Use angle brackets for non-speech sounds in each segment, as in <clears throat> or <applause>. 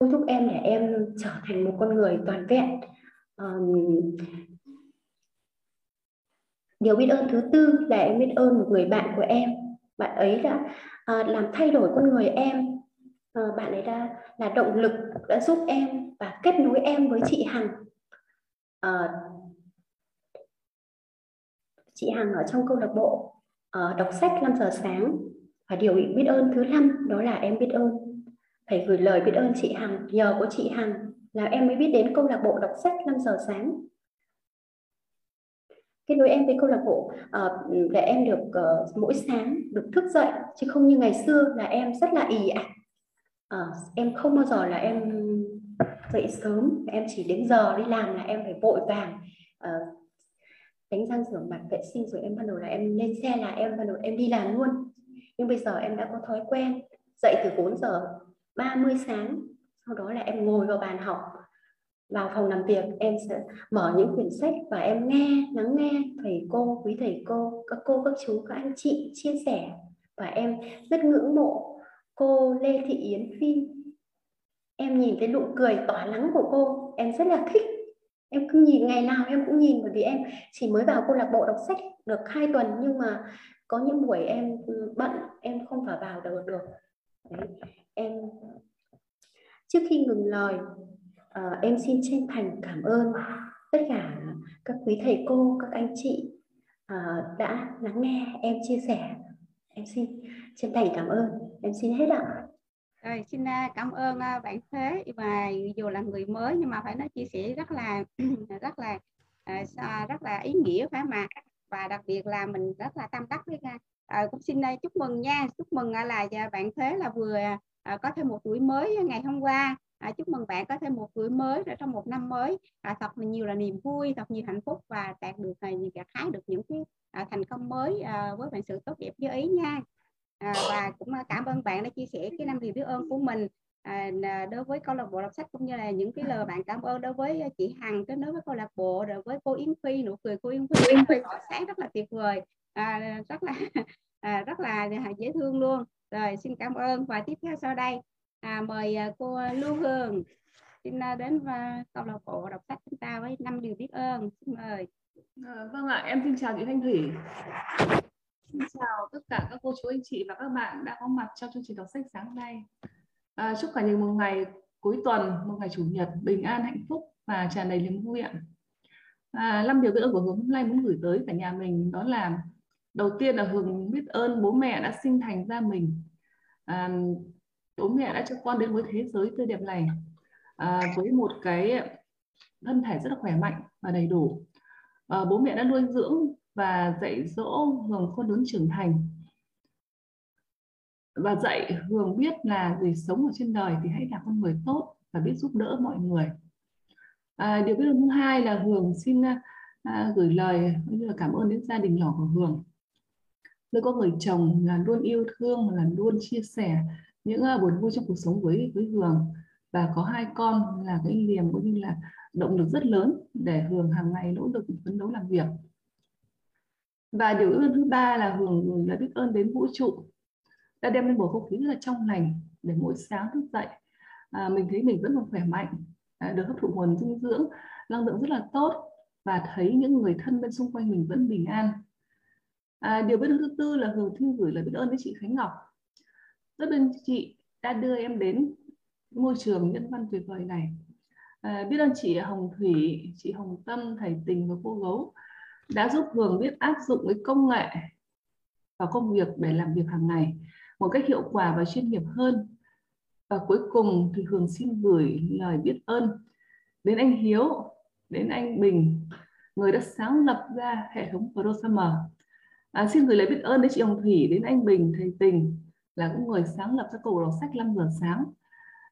giúp em để em trở thành một con người toàn vẹn. Điều biết ơn thứ tư là em biết ơn một người bạn của em. Bạn ấy đã uh, làm thay đổi con người em. Uh, bạn ấy đã là động lực đã giúp em và kết nối em với chị Hằng. Uh, chị Hằng ở trong câu lạc bộ uh, đọc sách 5 giờ sáng. Và điều biết ơn thứ năm đó là em biết ơn phải gửi lời biết ơn chị Hằng nhờ có chị Hằng là em mới biết đến câu lạc bộ đọc sách 5 giờ sáng. Kết nối em với câu lạc bộ uh, để em được uh, mỗi sáng được thức dậy chứ không như ngày xưa là em rất là ì ạch. Uh, em không bao giờ là em dậy sớm em chỉ đến giờ đi làm là em phải vội vàng uh, đánh răng rửa mặt vệ sinh rồi em bắt đầu là em lên xe là em bắt đầu em đi làm luôn. Nhưng bây giờ em đã có thói quen dậy từ 4 giờ 30 sáng, sau đó là em ngồi vào bàn học, vào phòng làm việc, em sẽ mở những quyển sách và em nghe, lắng nghe thầy cô, quý thầy cô, các cô, các chú, các anh chị chia sẻ. Và em rất ngưỡng mộ cô Lê Thị Yến Phi. Em nhìn thấy nụ cười tỏa nắng của cô, em rất là thích. Em cứ nhìn, ngày nào em cũng nhìn, bởi vì em chỉ mới vào câu lạc bộ đọc sách được hai tuần, nhưng mà có những buổi em ừ, bận, em không phải vào được được. Đấy, em trước khi ngừng lời uh, em xin chân thành cảm ơn tất cả các quý thầy cô các anh chị uh, đã lắng nghe em chia sẻ. Em xin chân thành cảm ơn. Em xin hết ạ. Rồi xin ờ, cảm ơn bạn Thế. Và dù là người mới nhưng mà phải nói chia sẻ rất là <clears throat> rất là rất là ý nghĩa phải mà và đặc biệt là mình rất là tâm đắc với à, cũng xin chúc mừng nha. Chúc mừng là bạn Thế là vừa có thêm một tuổi mới ngày hôm qua. À, chúc mừng bạn có thêm một tuổi mới rồi trong một năm mới. À, thật là nhiều là niềm vui thật nhiều hạnh phúc và đạt được à, gặt hái được những cái à, thành công mới à, với bạn sự tốt đẹp với ý nha. À, và cũng à, cảm ơn bạn đã chia sẻ cái năm điều biết ơn của mình. À, đối với câu lạc bộ đọc sách cũng như là những cái lời bạn cảm ơn đối với chị Hằng kết nối với câu lạc bộ rồi với cô Yến Phi nụ cười cô Yến Phi, Yến Phi. tỏ sáng rất là tuyệt vời à, rất là <laughs> à, rất là dễ thương luôn. Rồi xin cảm ơn. Và tiếp theo sau đây à, mời à, cô Lưu Hương xin à, đến và câu lạc bộ đọc sách chúng ta với năm điều biết ơn. Xin mời. À, vâng ạ em xin chào chị Thanh Thủy. Xin chào tất cả các cô chú anh chị và các bạn đã có mặt trong chương trình đọc sách sáng nay. À, chúc cả những một ngày cuối tuần một ngày chủ nhật bình an hạnh phúc và tràn đầy niềm vui ạ. À, năm điều biết ơn của hướng hôm nay muốn gửi tới cả nhà mình đó là đầu tiên là hường biết ơn bố mẹ đã sinh thành ra mình. À, bố mẹ đã cho con đến với thế giới tươi đẹp này à, với một cái thân thể rất là khỏe mạnh và đầy đủ. À, bố mẹ đã nuôi dưỡng và dạy dỗ hường con lớn trưởng thành. Và dạy hường biết là gì sống ở trên đời thì hãy là con người tốt và biết giúp đỡ mọi người. À, điều biết ơn thứ hai là hường xin à, gửi lời như là cảm ơn đến gia đình nhỏ của hường nơi có người chồng là luôn yêu thương là luôn chia sẻ những uh, buồn vui trong cuộc sống với với Hường. Và có hai con là cái niềm cũng như là động lực rất lớn để Hường hàng ngày nỗ lực phấn đấu làm việc. Và điều ước thứ ba là Hường là biết ơn đến vũ trụ đã đem lên bầu không khí rất là trong lành để mỗi sáng thức dậy à, mình thấy mình vẫn còn khỏe mạnh à, được hấp thụ nguồn dinh dưỡng năng lượng rất là tốt và thấy những người thân bên xung quanh mình vẫn bình an à, điều biết ơn thứ tư là Hường thư gửi lời biết ơn đến chị Khánh Ngọc. Rất ơn chị đã đưa em đến môi trường nhân văn tuyệt vời này. À, biết ơn chị Hồng Thủy chị Hồng Tâm thầy Tình và cô Gấu đã giúp Hường biết áp dụng cái công nghệ vào công việc để làm việc hàng ngày một cách hiệu quả và chuyên nghiệp hơn. Và cuối cùng thì Hường xin gửi lời biết ơn đến anh Hiếu đến anh Bình người đã sáng lập ra hệ thống ProSummer à, xin gửi lời biết ơn đến chị Hồng Thủy đến anh Bình thầy Tình là cũng người sáng lập ra cầu đọc sách 5 giờ sáng.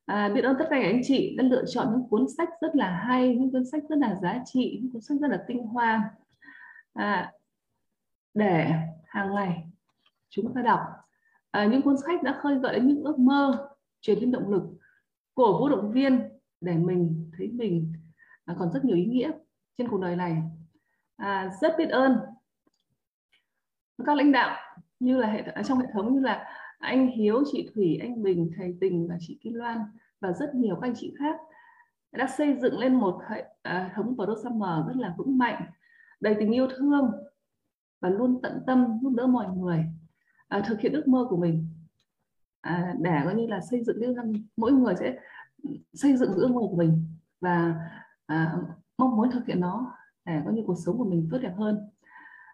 À, biết ơn tất cả anh chị đã lựa chọn những cuốn sách rất là hay những cuốn sách rất là giá trị những cuốn sách rất là tinh hoa. À, để hàng ngày chúng ta đọc. À, những cuốn sách đã khơi gợi đến những ước mơ truyền thêm động lực cổ vũ động viên để mình thấy mình à, còn rất nhiều ý nghĩa trên cuộc đời này. À, rất biết ơn các lãnh đạo như là hệ à, trong hệ thống như là anh Hiếu, chị Thủy, anh Bình, thầy Tình và chị Kim Loan và rất nhiều các anh chị khác đã xây dựng lên một hệ à, thống Pro rất là vững mạnh đầy tình yêu thương và luôn tận tâm giúp đỡ mọi người à, thực hiện ước mơ của mình. À, để coi như là xây dựng cái mỗi người sẽ xây dựng ước mơ của mình và à, mong muốn thực hiện nó để có như cuộc sống của mình tốt đẹp hơn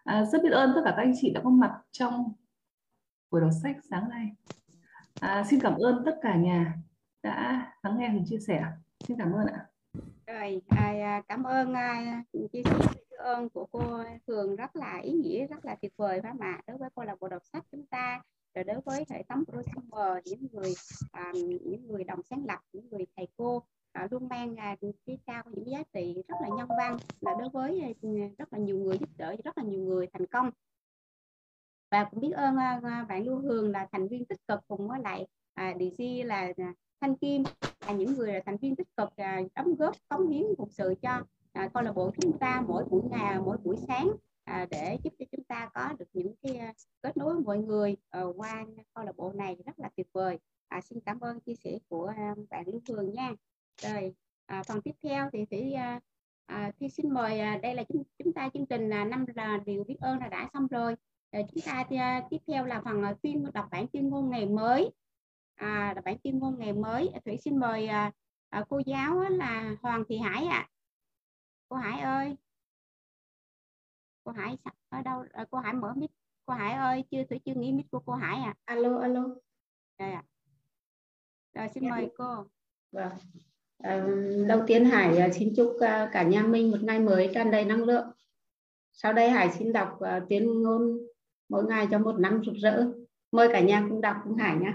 à, rất biết ơn tất cả các anh chị đã có mặt trong buổi đọc sách sáng nay. À, xin cảm ơn tất cả nhà đã lắng nghe mình chia sẻ. Xin cảm ơn ạ. Rồi à, cảm ơn à, chia sẻ ơn của cô Thường. Rất là ý nghĩa rất là tuyệt vời phải mà đối với câu lạc bộ đọc sách chúng ta rồi đối với hệ thống prosumer những người um, những người đồng sáng lập những người thầy cô à, luôn mang à, cái cao những giá trị rất là nhân văn là đối với à, rất là nhiều người giúp đỡ rất là nhiều người thành công. Và cũng biết ơn à, bạn Lưu Hương là thành viên tích cực cùng với lại à, DC là à, Thanh Kim là những người là thành viên tích cực à, đóng góp cống hiến phục sự cho à, câu lạc bộ chúng ta mỗi buổi ngày mỗi buổi sáng à, để giúp cho chúng ta có được những cái à, kết nối với mọi người uh, qua câu lạc bộ này rất là tuyệt vời. À, xin cảm ơn chia sẻ của uh, bạn Lưu Phương nha rồi à, phần tiếp theo thì thì uh, à, thì xin mời uh, đây là chúng, chúng ta chương trình là năm là điều biết ơn là đã xong rồi. À, chúng ta thì, uh, tiếp theo là phần uh, tuyên đọc bản tuyên ngôn ngày mới. À, đọc bản tuyên ngôn ngày mới. Thủy xin mời uh, uh, cô giáo là Hoàng Thị Hải ạ. À. cô Hải ơi. Cô Hải ở đâu? À, cô Hải mở mic. Cô Hải ơi chưa thủy chưa nghĩ mic của cô Hải à alo alo. Rồi ạ. Rồi xin mời cô. Vâng. à, đầu tiên Hải ờ, xin chúc ờ, cả nhà mình một ngày mới tràn đầy năng lượng. Sau đây Hải xin đọc tiếng tuyên ngôn mỗi ngày cho một năm rực rỡ. Mời cả nhà cùng đọc cùng Hải nhé.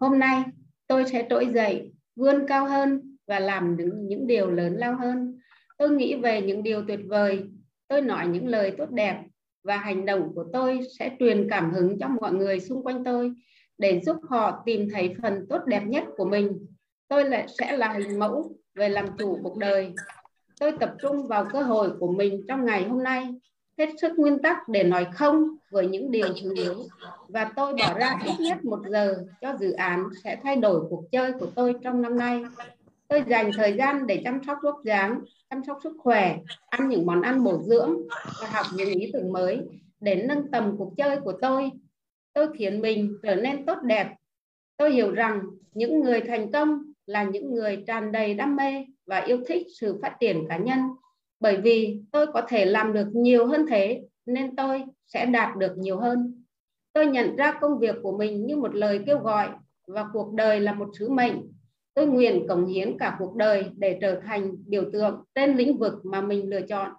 Hôm nay tôi sẽ trỗi dậy vươn cao hơn và làm những, những điều lớn lao hơn. Tôi nghĩ về những điều tuyệt vời. Tôi nói những lời tốt đẹp và hành động của tôi sẽ truyền cảm hứng cho mọi người xung quanh tôi để giúp họ tìm thấy phần tốt đẹp nhất của mình. Tôi lại sẽ là hình mẫu về làm chủ cuộc đời. Tôi tập trung vào cơ hội của mình trong ngày hôm nay, hết sức nguyên tắc để nói không với những điều thứ yếu và tôi bỏ ra ít nhất một giờ cho dự án sẽ thay đổi cuộc chơi của tôi trong năm nay. Tôi dành thời gian để chăm sóc vóc dáng, chăm sóc sức khỏe, ăn những món ăn bổ dưỡng và học những ý tưởng mới để nâng tầm cuộc chơi của tôi. Tôi khiến mình trở nên tốt đẹp. Tôi hiểu rằng những người thành công là những người tràn đầy đam mê và yêu thích sự phát triển cá nhân. Bởi vì tôi có thể làm được nhiều hơn thế, nên tôi sẽ đạt được nhiều hơn. Tôi nhận ra công việc của mình như một lời kêu gọi và cuộc đời là một sứ mệnh Tôi nguyện cống hiến cả cuộc đời để trở thành biểu tượng trên lĩnh vực mà mình lựa chọn.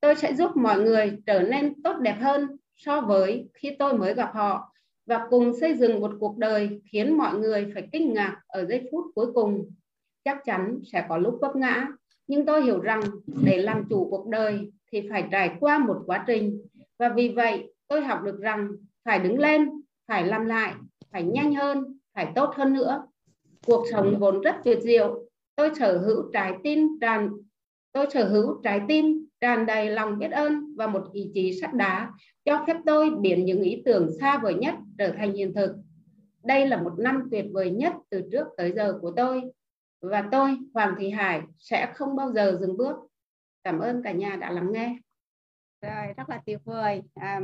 Tôi sẽ giúp mọi người trở nên tốt đẹp hơn so với khi tôi mới gặp họ và cùng xây dựng một cuộc đời khiến mọi người phải kinh ngạc ở giây phút cuối cùng. Chắc chắn sẽ có lúc vấp ngã, nhưng tôi hiểu rằng để làm chủ cuộc đời thì phải trải qua một quá trình. Và vì vậy tôi học được rằng phải đứng lên, phải làm lại, phải nhanh hơn, phải tốt hơn nữa. Cuộc sống vốn rất tuyệt diệu. Tôi sở hữu trái tim tràn tôi sở hữu trái tim tràn đầy lòng biết ơn và một ý chí sắt đá cho phép tôi biến những ý tưởng xa vời nhất trở thành hiện thực. Đây là một năm tuyệt vời nhất từ trước tới giờ của tôi và tôi Hoàng Thị Hải sẽ không bao giờ dừng bước. Cảm ơn cả nhà đã lắng nghe. Rồi rất là tuyệt vời. À,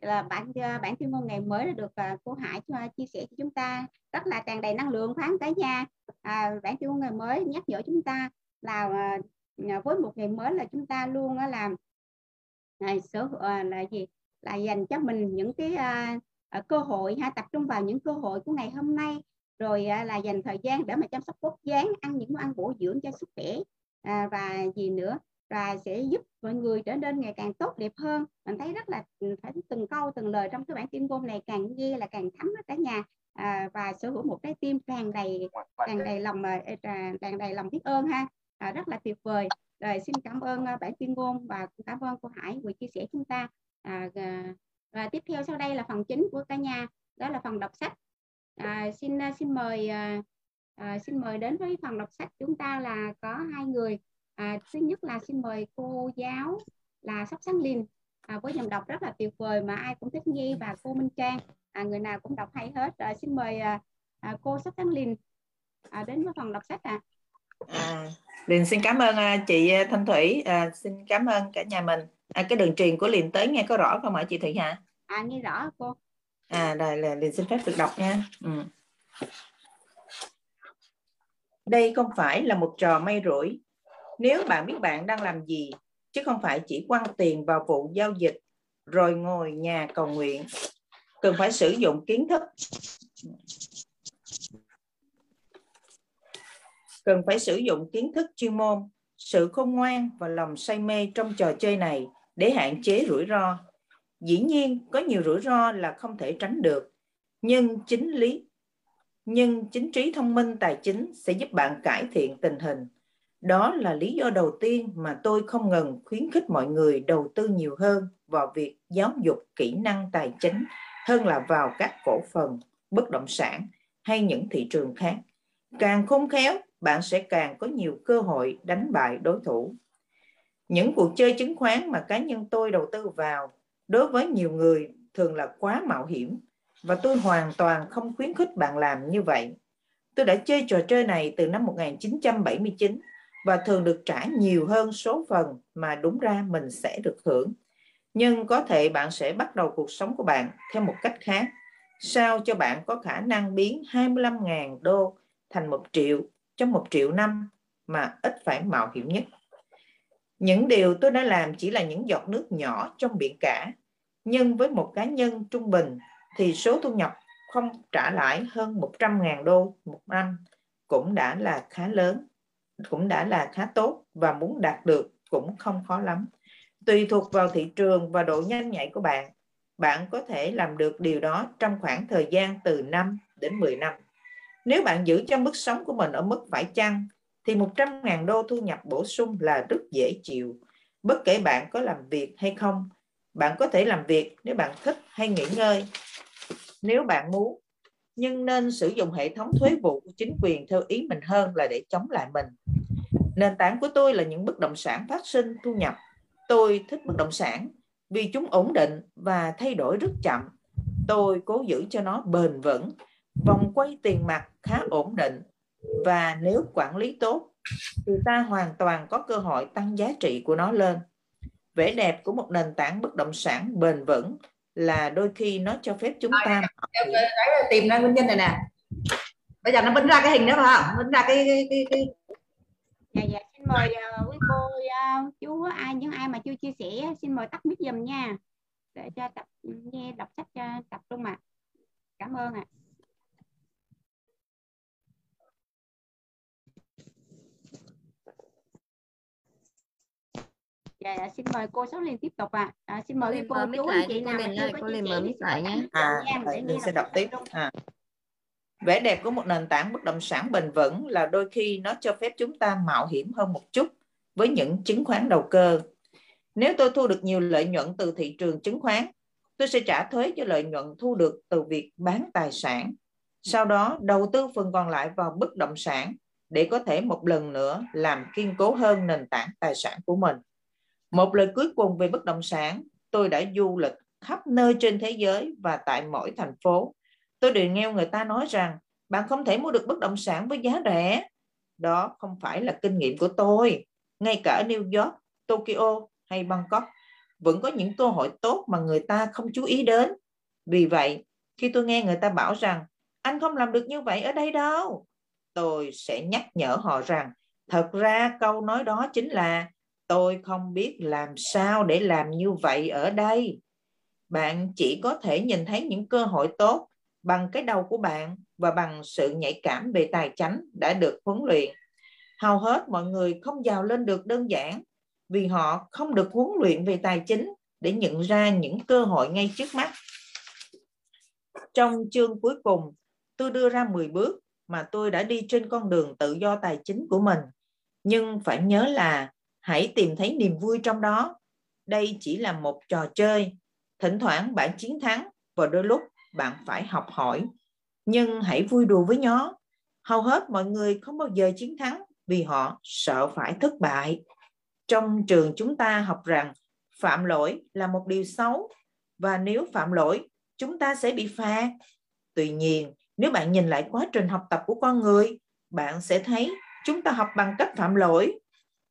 là bản ờ, bản chuyên môn ngày mới đã được uh, cô Hải cho chia sẻ cho chúng ta. Rất là tràn đầy năng lượng khoáng cả nhà. À, bản chuyên môn ngày mới nhắc nhở chúng ta là uh, với một ngày mới là chúng ta luôn uh, làm. Này số uh, là gì? Là dành cho mình những cái uh, cơ hội ha tập trung vào những cơ hội của ngày hôm nay. Rồi uh, là dành thời gian để mà chăm sóc vóc dáng ăn những món ăn bổ dưỡng cho sức khỏe à, và gì nữa. Và sẽ giúp mọi người trở nên ngày càng tốt đẹp hơn. Mình thấy rất là ừ, phải từng câu từng lời trong cái bản tuyên ngôn này càng nghe là càng thấm cả nhà. À, và sở hữu một trái tim tràn đầy tràn đầy lòng tràn đầy lòng biết ơn ha à, rất là tuyệt vời. Rồi xin cảm ơn uh, bản tuyên ngôn và cảm ơn cô Hải vừa chia sẻ chúng ta. À, và tiếp theo sau đây là phần chính của cả nhà đó là phần đọc sách. À, xin xin mời à, xin mời đến với phần đọc sách chúng ta là có hai người. À, thứ nhất là xin mời cô giáo là sóc sáng linh. À, với dòng đọc rất là tuyệt vời mà ai cũng thích nghe và cô minh trang. À, người nào cũng đọc hay hết. À, xin mời à, à, cô sóc sáng linh à, đến với phần đọc sách à à Liền xin cảm ơn à, chị Thanh Thủy, à, xin cảm ơn cả nhà mình. À, cái đường truyền của Liền tới nghe có rõ không ạ chị Thủy hả? À nghe rõ cô. À đây là Liền xin phép được đọc nha. Ừ. Đây không phải là một trò may rủi. Nếu bạn biết bạn đang làm gì, chứ không phải chỉ quăng tiền vào vụ giao dịch rồi ngồi nhà cầu nguyện, cần phải sử dụng kiến thức cần phải sử dụng kiến thức chuyên môn, sự khôn ngoan và lòng say mê trong trò chơi này để hạn chế rủi ro. Dĩ nhiên, có nhiều rủi ro là không thể tránh được, nhưng chính lý nhưng chính trí thông minh tài chính sẽ giúp bạn cải thiện tình hình. Đó là lý do đầu tiên mà tôi không ngừng khuyến khích mọi người đầu tư nhiều hơn vào việc giáo dục kỹ năng tài chính hơn là vào các cổ phần, bất động sản hay những thị trường khác. Càng khôn khéo, bạn sẽ càng có nhiều cơ hội đánh bại đối thủ. Những cuộc chơi chứng khoán mà cá nhân tôi đầu tư vào đối với nhiều người thường là quá mạo hiểm và tôi hoàn toàn không khuyến khích bạn làm như vậy. Tôi đã chơi trò chơi này từ năm 1979 và thường được trả nhiều hơn số phần mà đúng ra mình sẽ được hưởng. Nhưng có thể bạn sẽ bắt đầu cuộc sống của bạn theo một cách khác, sao cho bạn có khả năng biến 25.000 đô thành một triệu trong một triệu năm mà ít phải mạo hiểm nhất. Những điều tôi đã làm chỉ là những giọt nước nhỏ trong biển cả, nhưng với một cá nhân trung bình thì số thu nhập không trả lãi hơn 100.000 đô một năm cũng đã là khá lớn, cũng đã là khá tốt và muốn đạt được cũng không khó lắm. Tùy thuộc vào thị trường và độ nhanh nhạy của bạn, bạn có thể làm được điều đó trong khoảng thời gian từ 5 đến 10 năm. Nếu bạn giữ cho mức sống của mình ở mức phải chăng, thì 100.000 đô thu nhập bổ sung là rất dễ chịu. Bất kể bạn có làm việc hay không, bạn có thể làm việc nếu bạn thích hay nghỉ ngơi. Nếu bạn muốn, nhưng nên sử dụng hệ thống thuế vụ của chính quyền theo ý mình hơn là để chống lại mình. Nền tảng của tôi là những bất động sản phát sinh thu nhập. Tôi thích bất động sản vì chúng ổn định và thay đổi rất chậm. Tôi cố giữ cho nó bền vững vòng quay tiền mặt khá ổn định và nếu quản lý tốt thì ta hoàn toàn có cơ hội tăng giá trị của nó lên. Vẻ đẹp của một nền tảng bất động sản bền vững là đôi khi nó cho phép chúng ta tìm ra nguyên nhân này nè. Bây giờ nó vẫn ra cái hình đó phải không? Vẫn ra cái cái cái, cái... Dạ dạ xin mời uh, quý cô uh, chú ai những ai mà chưa chia sẻ xin mời tắt mic giùm nha để cho tập nghe đọc sách cho tập trung ạ. À. Cảm ơn ạ. À. Dạ, dạ, xin mời cô Sáu Liên tiếp tục ạ. À. À, xin mời cô, cô chú anh chị nào mà chưa có chia sẻ lại nhé. À, mình sẽ đọc tiếp. À. Vẻ đẹp của một nền tảng bất động sản bền vững là đôi khi nó cho phép chúng ta mạo hiểm hơn một chút với những chứng khoán đầu cơ. Nếu tôi thu được nhiều lợi nhuận từ thị trường chứng khoán, tôi sẽ trả thuế cho lợi nhuận thu được từ việc bán tài sản. Sau đó đầu tư phần còn lại vào bất động sản để có thể một lần nữa làm kiên cố hơn nền tảng tài sản của mình. Một lời cuối cùng về bất động sản, tôi đã du lịch khắp nơi trên thế giới và tại mỗi thành phố. Tôi đều nghe người ta nói rằng bạn không thể mua được bất động sản với giá rẻ. Đó không phải là kinh nghiệm của tôi. Ngay cả New York, Tokyo hay Bangkok vẫn có những cơ hội tốt mà người ta không chú ý đến. Vì vậy, khi tôi nghe người ta bảo rằng anh không làm được như vậy ở đây đâu, tôi sẽ nhắc nhở họ rằng thật ra câu nói đó chính là tôi không biết làm sao để làm như vậy ở đây. Bạn chỉ có thể nhìn thấy những cơ hội tốt bằng cái đầu của bạn và bằng sự nhạy cảm về tài chánh đã được huấn luyện. Hầu hết mọi người không giàu lên được đơn giản vì họ không được huấn luyện về tài chính để nhận ra những cơ hội ngay trước mắt. Trong chương cuối cùng, tôi đưa ra 10 bước mà tôi đã đi trên con đường tự do tài chính của mình. Nhưng phải nhớ là hãy tìm thấy niềm vui trong đó. Đây chỉ là một trò chơi. Thỉnh thoảng bạn chiến thắng và đôi lúc bạn phải học hỏi. Nhưng hãy vui đùa với nó. Hầu hết mọi người không bao giờ chiến thắng vì họ sợ phải thất bại. Trong trường chúng ta học rằng phạm lỗi là một điều xấu và nếu phạm lỗi, chúng ta sẽ bị phạt. Tuy nhiên, nếu bạn nhìn lại quá trình học tập của con người, bạn sẽ thấy chúng ta học bằng cách phạm lỗi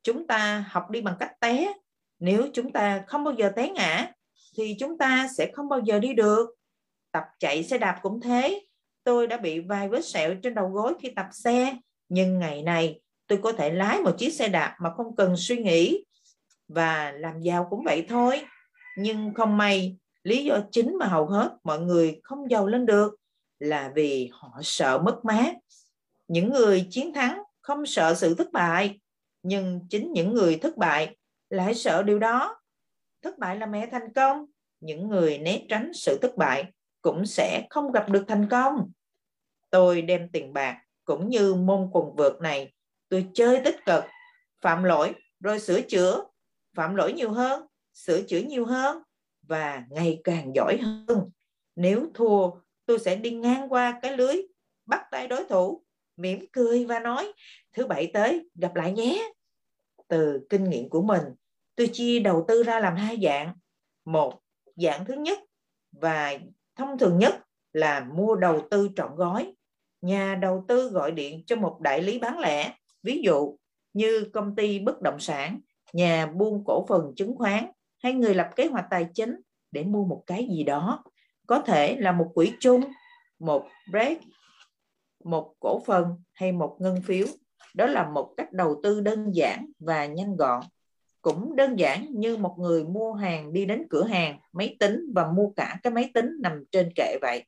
chúng ta học đi bằng cách té. Nếu chúng ta không bao giờ té ngã, thì chúng ta sẽ không bao giờ đi được. Tập chạy xe đạp cũng thế. Tôi đã bị vài vết sẹo trên đầu gối khi tập xe. Nhưng ngày này, tôi có thể lái một chiếc xe đạp mà không cần suy nghĩ. Và làm giàu cũng vậy thôi. Nhưng không may, lý do chính mà hầu hết mọi người không giàu lên được là vì họ sợ mất mát. Những người chiến thắng không sợ sự thất bại nhưng chính những người thất bại lại sợ điều đó. Thất bại là mẹ thành công. Những người né tránh sự thất bại cũng sẽ không gặp được thành công. Tôi đem tiền bạc cũng như môn quần vượt này, tôi chơi tích cực, phạm lỗi, rồi sửa chữa, phạm lỗi nhiều hơn, sửa chữa nhiều hơn và ngày càng giỏi hơn. Nếu thua, tôi sẽ đi ngang qua cái lưới, bắt tay đối thủ mỉm cười và nói, thứ bảy tới, gặp lại nhé. Từ kinh nghiệm của mình, tôi chia đầu tư ra làm hai dạng. Một, dạng thứ nhất và thông thường nhất là mua đầu tư trọn gói. Nhà đầu tư gọi điện cho một đại lý bán lẻ, ví dụ như công ty bất động sản, nhà buôn cổ phần chứng khoán hay người lập kế hoạch tài chính để mua một cái gì đó. Có thể là một quỹ chung, một break một cổ phần hay một ngân phiếu. Đó là một cách đầu tư đơn giản và nhanh gọn. Cũng đơn giản như một người mua hàng đi đến cửa hàng, máy tính và mua cả cái máy tính nằm trên kệ vậy.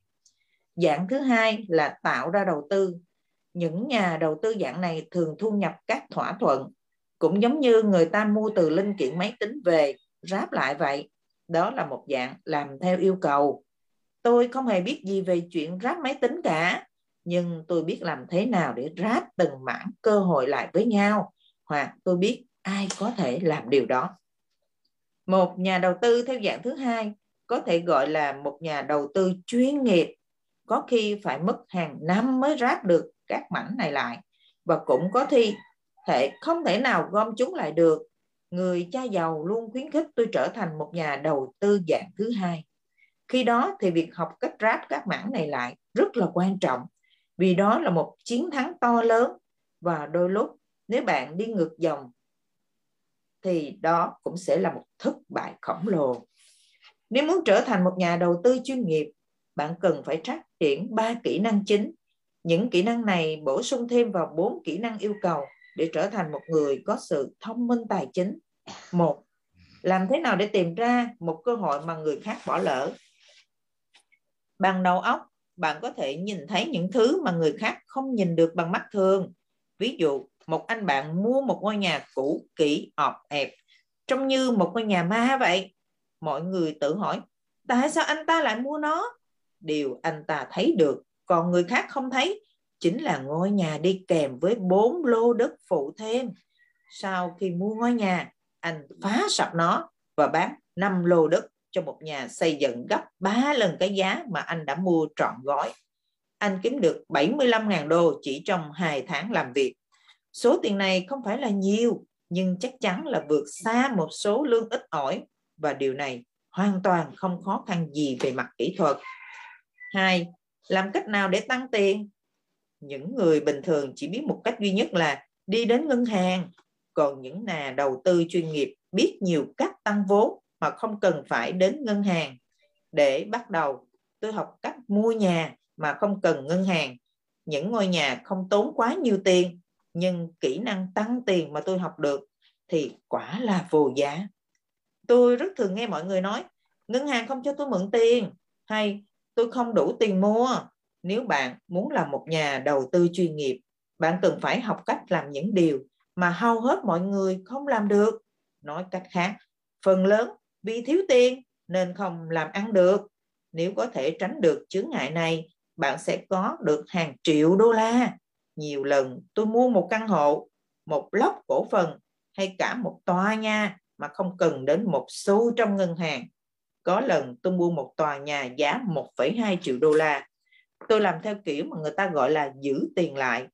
Dạng thứ hai là tạo ra đầu tư. Những nhà đầu tư dạng này thường thu nhập các thỏa thuận, cũng giống như người ta mua từ linh kiện máy tính về, ráp lại vậy. Đó là một dạng làm theo yêu cầu. Tôi không hề biết gì về chuyện ráp máy tính cả nhưng tôi biết làm thế nào để ráp từng mảng cơ hội lại với nhau, hoặc tôi biết ai có thể làm điều đó. Một nhà đầu tư theo dạng thứ hai có thể gọi là một nhà đầu tư chuyên nghiệp, có khi phải mất hàng năm mới ráp được các mảnh này lại, và cũng có thi thể không thể nào gom chúng lại được. Người cha giàu luôn khuyến khích tôi trở thành một nhà đầu tư dạng thứ hai. Khi đó thì việc học cách ráp các mảng này lại rất là quan trọng vì đó là một chiến thắng to lớn và đôi lúc nếu bạn đi ngược dòng thì đó cũng sẽ là một thất bại khổng lồ. Nếu muốn trở thành một nhà đầu tư chuyên nghiệp, bạn cần phải phát triển ba kỹ năng chính. Những kỹ năng này bổ sung thêm vào bốn kỹ năng yêu cầu để trở thành một người có sự thông minh tài chính. Một, làm thế nào để tìm ra một cơ hội mà người khác bỏ lỡ? Bằng đầu óc bạn có thể nhìn thấy những thứ mà người khác không nhìn được bằng mắt thường. Ví dụ, một anh bạn mua một ngôi nhà cũ kỹ ọp ẹp, trông như một ngôi nhà ma vậy. Mọi người tự hỏi, tại sao anh ta lại mua nó? Điều anh ta thấy được, còn người khác không thấy, chính là ngôi nhà đi kèm với bốn lô đất phụ thêm. Sau khi mua ngôi nhà, anh phá sập nó và bán năm lô đất cho một nhà xây dựng gấp 3 lần cái giá mà anh đã mua trọn gói. Anh kiếm được 75.000 đô chỉ trong 2 tháng làm việc. Số tiền này không phải là nhiều, nhưng chắc chắn là vượt xa một số lương ít ỏi và điều này hoàn toàn không khó khăn gì về mặt kỹ thuật. Hai, làm cách nào để tăng tiền? Những người bình thường chỉ biết một cách duy nhất là đi đến ngân hàng, còn những nhà đầu tư chuyên nghiệp biết nhiều cách tăng vốn mà không cần phải đến ngân hàng. Để bắt đầu, tôi học cách mua nhà mà không cần ngân hàng. Những ngôi nhà không tốn quá nhiều tiền, nhưng kỹ năng tăng tiền mà tôi học được thì quả là vô giá. Tôi rất thường nghe mọi người nói, ngân hàng không cho tôi mượn tiền, hay tôi không đủ tiền mua. Nếu bạn muốn làm một nhà đầu tư chuyên nghiệp, bạn cần phải học cách làm những điều mà hầu hết mọi người không làm được. Nói cách khác, phần lớn vì thiếu tiền nên không làm ăn được. Nếu có thể tránh được chướng ngại này, bạn sẽ có được hàng triệu đô la. Nhiều lần tôi mua một căn hộ, một lốc cổ phần hay cả một tòa nhà mà không cần đến một xu trong ngân hàng. Có lần tôi mua một tòa nhà giá 1,2 triệu đô la. Tôi làm theo kiểu mà người ta gọi là giữ tiền lại.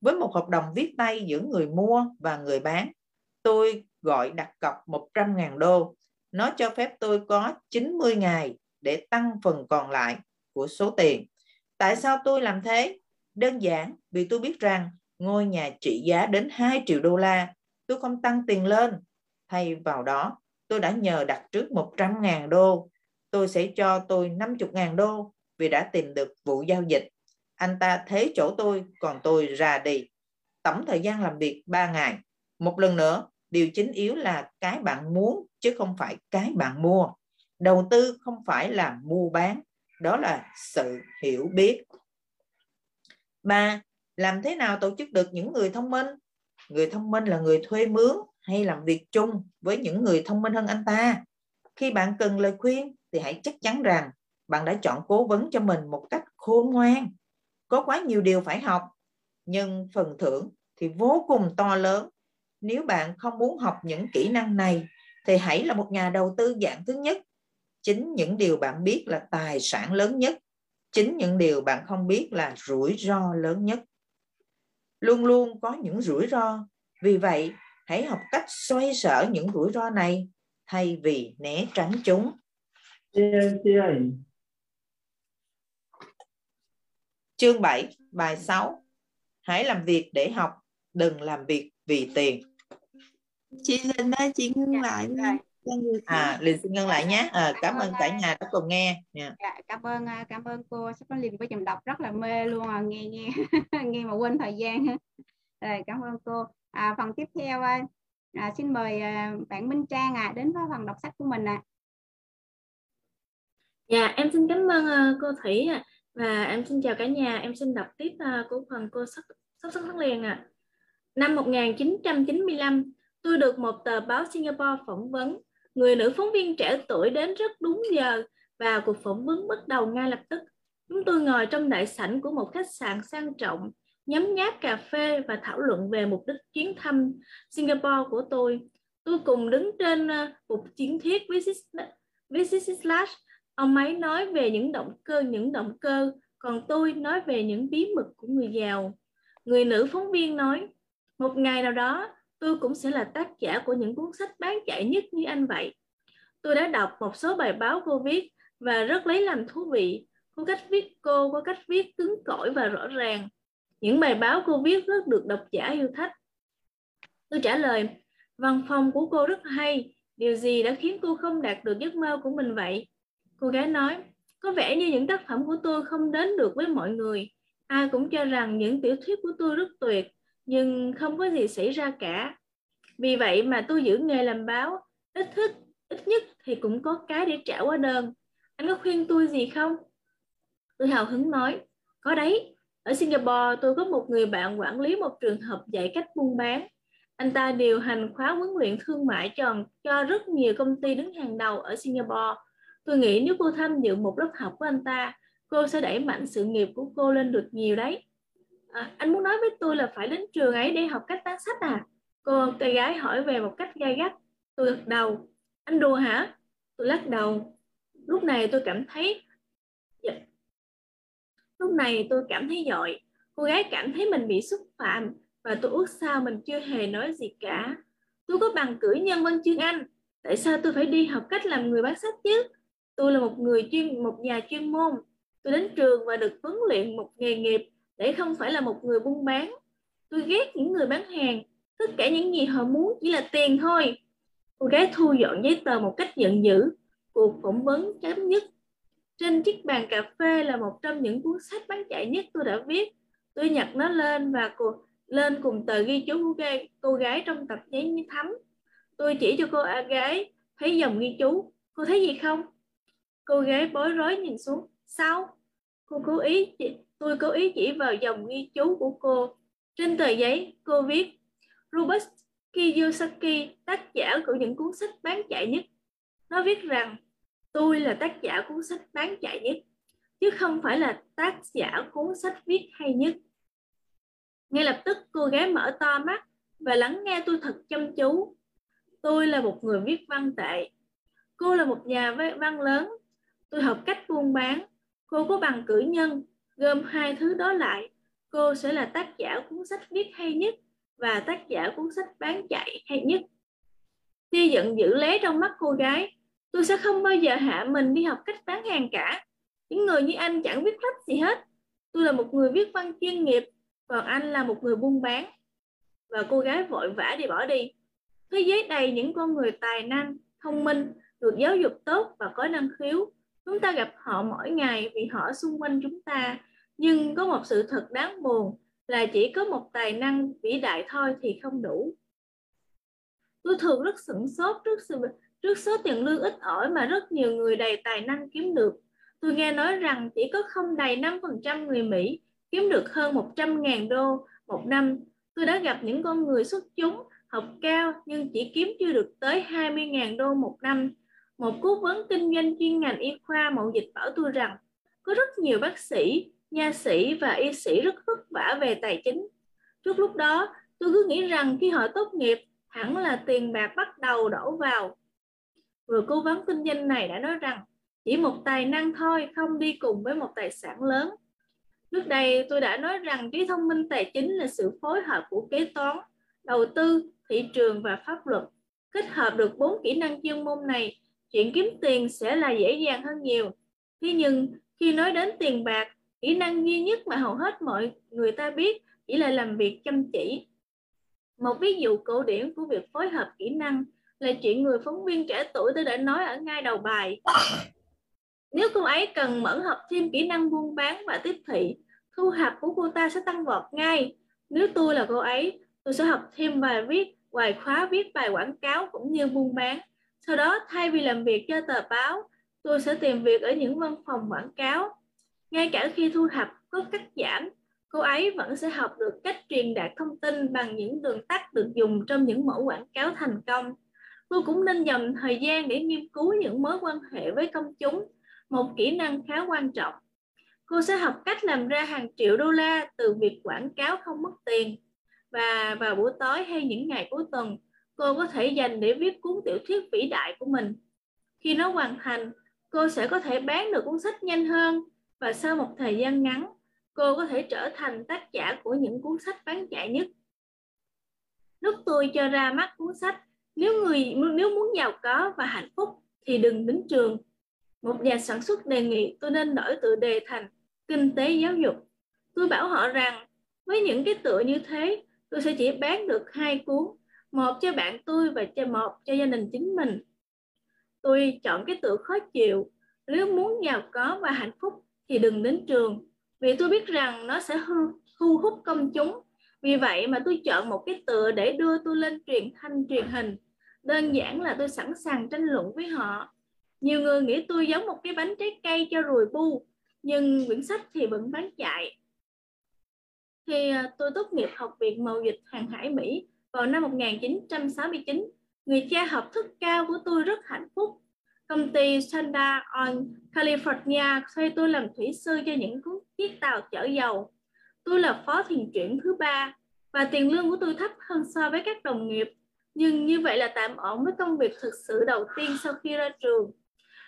Với một hợp đồng viết tay giữa người mua và người bán, tôi gọi đặt cọc 100.000 đô nó cho phép tôi có 90 ngày để tăng phần còn lại của số tiền. Tại sao tôi làm thế? Đơn giản vì tôi biết rằng ngôi nhà trị giá đến 2 triệu đô la. Tôi không tăng tiền lên. Thay vào đó, tôi đã nhờ đặt trước 100.000 đô. Tôi sẽ cho tôi 50.000 đô vì đã tìm được vụ giao dịch. Anh ta thế chỗ tôi, còn tôi ra đi. Tổng thời gian làm việc 3 ngày. Một lần nữa, điều chính yếu là cái bạn muốn chứ không phải cái bạn mua. Đầu tư không phải là mua bán, đó là sự hiểu biết. Ba, làm thế nào tổ chức được những người thông minh? Người thông minh là người thuê mướn hay làm việc chung với những người thông minh hơn anh ta. Khi bạn cần lời khuyên thì hãy chắc chắn rằng bạn đã chọn cố vấn cho mình một cách khôn ngoan. Có quá nhiều điều phải học, nhưng phần thưởng thì vô cùng to lớn. Nếu bạn không muốn học những kỹ năng này thì hãy là một nhà đầu tư dạng thứ nhất. Chính những điều bạn biết là tài sản lớn nhất. Chính những điều bạn không biết là rủi ro lớn nhất. Luôn luôn có những rủi ro. Vì vậy, hãy học cách xoay sở những rủi ro này thay vì né tránh chúng. Chương 7, bài 6. Hãy làm việc để học, đừng làm việc vì tiền. Chị Linh ơi, chị ngưng Dạ, lại À. Linh xin ngân lại nhé. À, cảm ơn cả nhà đã cùng nghe. Dạ. Dạ, cảm ơn à, cảm ơn cô sắp có liền với dòng đọc rất là mê luôn à nghe nghe nghe mà quên thời gian rồi cảm ơn cô à, phần tiếp theo à, à, xin mời à, bạn Minh Trang à đến với phần đọc sách của mình ạ Dạ, em xin cảm ơn ờ, cô Thủy ạ. Và em xin chào cả nhà. Em xin đọc tiếp ờ, của phần cô Sắc Sắc Thắng Liền ạ. Năm 1995, tôi được một tờ báo Singapore phỏng vấn. Người nữ phóng viên trẻ tuổi đến rất đúng giờ và cuộc phỏng vấn bắt đầu ngay lập tức. Chúng tôi ngồi trong đại sảnh của một khách sạn sang trọng, nhấm nháp cà phê và thảo luận về mục đích chuyến thăm Singapore của tôi. Tôi cùng đứng trên một chiến thiết với với Slash Ông ấy nói về những động cơ, những động cơ, còn tôi nói về những bí mật của người giàu. Người nữ phóng viên nói, một ngày nào đó tôi cũng sẽ là tác giả của những cuốn sách bán chạy nhất như anh vậy. Tôi đã đọc một số bài báo cô viết và rất lấy làm thú vị. Cô cách viết cô có cách viết cứng cỏi và rõ ràng. Những bài báo cô viết rất được độc giả yêu thích. Tôi trả lời, văn phòng của cô rất hay. Điều gì đã khiến cô không đạt được giấc mơ của mình vậy? Cô gái nói, có vẻ như những tác phẩm của tôi không đến được với mọi người. Ai cũng cho rằng những tiểu thuyết của tôi rất tuyệt, nhưng không có gì xảy ra cả. Vì vậy mà tôi giữ nghề làm báo, ít thức ít nhất thì cũng có cái để trả hóa đơn. Anh có khuyên tôi gì không? Tôi hào hứng nói, có đấy. Ở Singapore tôi có một người bạn quản lý một trường hợp dạy cách buôn bán. Anh ta điều hành khóa huấn luyện thương mại tròn cho rất nhiều công ty đứng hàng đầu ở Singapore. Tôi nghĩ nếu cô tham dự một lớp học của anh ta, cô sẽ đẩy mạnh sự nghiệp của cô lên được nhiều đấy. À, anh muốn nói với tôi là phải đến trường ấy để học cách bán sách à? Cô cây gái hỏi về một cách gai gắt. Tôi gật đầu. Anh đùa hả? Tôi lắc đầu. Lúc này tôi cảm thấy. Lúc này tôi cảm thấy dội. Cô gái cảm thấy mình bị xúc phạm và tôi ước sao mình chưa hề nói gì cả. Tôi có bằng cử nhân văn chương Anh. Tại sao tôi phải đi học cách làm người bán sách chứ? Tôi là một người chuyên một nhà chuyên môn. Tôi đến trường và được huấn luyện một nghề nghiệp để không phải là một người buôn bán. Tôi ghét những người bán hàng. Tất cả những gì họ muốn chỉ là tiền thôi. Cô gái thu dọn giấy tờ một cách giận dữ. Cuộc phỏng vấn chấm nhất Trên chiếc bàn cà phê là một trong những cuốn sách bán chạy nhất tôi đã viết. Tôi nhặt nó lên và cô lên cùng tờ ghi chú của gái, cô gái trong tập giấy thấm. Tôi chỉ cho cô gái thấy dòng ghi chú. Cô thấy gì không? Cô gái bối rối nhìn xuống. Sao? Cô cố ý chỉ, tôi cố ý chỉ vào dòng ghi chú của cô. Trên tờ giấy, cô viết Robert Kiyosaki, tác giả của những cuốn sách bán chạy nhất. Nó viết rằng tôi là tác giả cuốn sách bán chạy nhất, chứ không phải là tác giả cuốn sách viết hay nhất. Ngay lập tức cô gái mở to mắt và lắng nghe tôi thật chăm chú. Tôi là một người viết văn tệ. Cô là một nhà văn lớn. Tôi học cách buôn bán. Cô có bằng cử nhân. Gom hai thứ đó lại. Cô sẽ là tác giả cuốn sách viết hay nhất và tác giả cuốn sách bán chạy hay nhất. Tia giận dữ lé trong mắt cô gái. Tôi sẽ không bao giờ hạ mình đi học cách bán hàng cả. Những người như anh chẳng biết lách gì hết. Tôi là một người viết văn chuyên nghiệp. còn anh là một người buôn bán. Và cô gái vội vã đi bỏ đi. Thế giới đầy những con người tài năng, thông minh, được giáo dục tốt và có năng khiếu. Chúng ta gặp họ mỗi ngày vì họ xung quanh chúng ta. Nhưng có một sự thật đáng buồn là chỉ có một tài năng vĩ đại thôi thì không đủ. Tôi thường rất sửng sốt trước sự trước số tiền lương ít ỏi mà rất nhiều người đầy tài năng kiếm được. Tôi nghe nói rằng chỉ có không đầy 5% người Mỹ kiếm được hơn 100.000 đô một năm. Tôi đã gặp những con người xuất chúng, học cao nhưng chỉ kiếm chưa được tới 20.000 đô một năm. Một cố vấn kinh doanh chuyên ngành y khoa mậu dịch bảo tôi rằng có rất nhiều bác sĩ, nha sĩ và y sĩ rất vất vả về tài chính. Trước lúc đó, tôi cứ nghĩ rằng khi họ tốt nghiệp, hẳn là tiền bạc bắt đầu đổ vào. Vừa cố vấn kinh doanh này đã nói rằng chỉ một tài năng thôi không đi cùng với một tài sản lớn. Trước đây tôi đã nói rằng trí thông minh tài chính là sự phối hợp của kế toán, đầu tư, thị trường và pháp luật. Kết hợp được bốn kỹ năng chuyên môn này, chuyện kiếm tiền sẽ là dễ dàng hơn nhiều. Thế nhưng khi nói đến tiền bạc, kỹ năng duy nhất mà hầu hết mọi người ta biết chỉ là làm việc chăm chỉ. Một ví dụ cổ điển của việc phối hợp kỹ năng là chuyện người phóng viên trẻ tuổi tôi đã nói ở ngay đầu bài. Nếu cô ấy cần mở học thêm kỹ năng buôn bán và tiếp thị, thu nhập của cô ta sẽ tăng vọt ngay. Nếu tôi là cô ấy, tôi sẽ học thêm bài viết, vài khóa viết bài quảng cáo cũng như buôn bán. Sau đó, thay vì làm việc cho tờ báo, tôi sẽ tìm việc ở những văn phòng quảng cáo. Ngay cả khi thu nhập có cắt giảm, cô ấy vẫn sẽ học được cách truyền đạt thông tin bằng những đường tắt được dùng trong những mẫu quảng cáo thành công. Cô cũng nên dành thời gian để nghiên cứu những mối quan hệ với công chúng, một kỹ năng khá quan trọng. Cô sẽ học cách làm ra hàng triệu đô la từ việc quảng cáo không mất tiền. Và vào buổi tối hay những ngày cuối tuần, cô có thể dành để viết cuốn tiểu thuyết vĩ đại của mình. Khi nó hoàn thành, cô sẽ có thể bán được cuốn sách nhanh hơn và sau một thời gian ngắn, cô có thể trở thành tác giả của những cuốn sách bán chạy nhất. Lúc tôi cho ra mắt cuốn sách nếu người nếu muốn giàu có và hạnh phúc thì đừng đến trường. Một nhà sản xuất đề nghị tôi nên đổi tựa đề thành kinh tế giáo dục. Tôi bảo họ rằng với những cái tựa như thế, tôi sẽ chỉ bán được hai cuốn, một cho bạn tôi và cho một cho gia đình chính mình. Tôi chọn cái tựa khó chịu. Nếu muốn giàu có và hạnh phúc thì đừng đến trường, vì tôi biết rằng nó sẽ thu hút công chúng. Vì vậy mà tôi chọn một cái tựa để đưa tôi lên truyền thanh truyền hình. Đơn giản là tôi sẵn sàng tranh luận với họ. Nhiều người nghĩ tôi giống một cái bánh trái cây cho ruồi bu, nhưng quyển sách thì vẫn bán chạy. Khi à, tôi tốt nghiệp Học viện Mậu dịch Hàng hải Mỹ vào năm 1969, người cha học thức cao của tôi rất hạnh phúc. Công ty Santa on California thuê tôi làm thủy sư cho những chiếc tàu chở dầu. Tôi là phó thuyền trưởng thứ ba và tiền lương của tôi thấp hơn so với các đồng nghiệp nhưng như vậy là tạm ổn với công việc thực sự đầu tiên sau khi ra trường.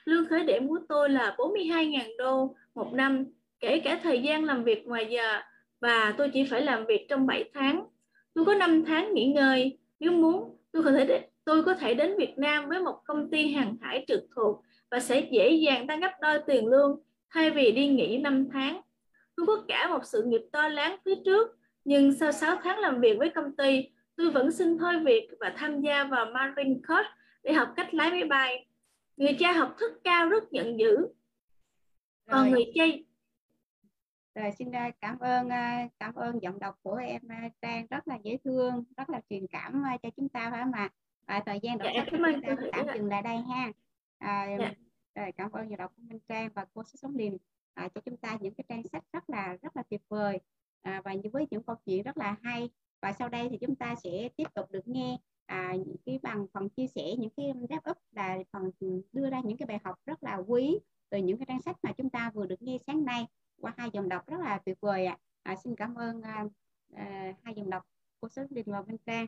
Lương khởi điểm của tôi là 42.000 đô một năm, kể cả thời gian làm việc ngoài giờ và tôi chỉ phải làm việc trong 7 tháng. Tôi có 5 tháng nghỉ ngơi, nếu muốn tôi có thể tôi có thể đến Việt Nam với một công ty hàng hải trực thuộc và sẽ dễ dàng tăng gấp đôi tiền lương thay vì đi nghỉ 5 tháng. Tôi có cả một sự nghiệp to lớn phía trước, nhưng sau 6 tháng làm việc với công ty, tôi vẫn xin thôi việc và tham gia vào Marine Corps để học cách lái máy bay. Người cha học thức cao rất giận dữ. Còn người cha rồi xin cảm ơn cảm ơn giọng đọc của em Trang rất là dễ thương, rất là truyền cảm cho chúng ta phải mà à, thời gian đọc dạ, sách chúng ta tạm dừng lại đây ha. À, dạ. rồi, cảm ơn giọng đọc của Minh Trang và cô Sách Sống Điềm à, cho chúng ta những cái trang sách rất là rất là tuyệt vời à, và với những câu chuyện rất là hay và sau đây thì chúng ta sẽ tiếp tục được nghe à, những cái bằng phần chia sẻ những cái wrap up là phần đưa ra những cái bài học rất là quý từ những cái trang sách mà chúng ta vừa được nghe sáng nay qua hai dòng đọc rất là tuyệt vời ạ. À. À, xin cảm ơn à, à, hai dòng đọc cô Số Đình và Văn Trang.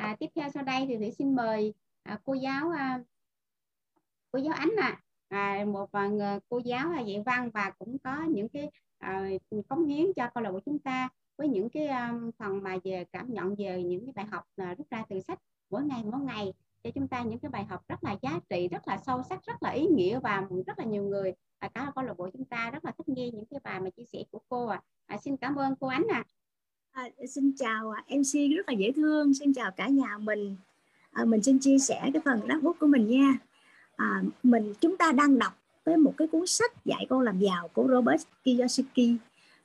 À, tiếp theo sau đây thì, thủy xin mời à, cô giáo à, cô giáo Ánh ạ. À. À, một à, cô giáo à, dạy văn và cũng có những cái à, cống hiến cho câu lạc bộ chúng ta với những cái um, phần mà về cảm nhận về những cái bài học uh, rút ra từ sách mỗi ngày mỗi ngày cho chúng ta những cái bài học rất là giá trị rất là sâu sắc rất là ý nghĩa và rất là nhiều người à, cả câu lạc bộ chúng ta rất là thích nghe những cái bài mà chia sẻ của cô à, à xin cảm ơn cô Ánh ạ à. À, xin chào à, MC rất là dễ thương, xin chào cả nhà mình. À, mình xin chia sẻ cái phần đáp bút của mình nha. À, mình chúng ta đang đọc với một cái cuốn sách dạy con làm giàu của Robert Kiyosaki,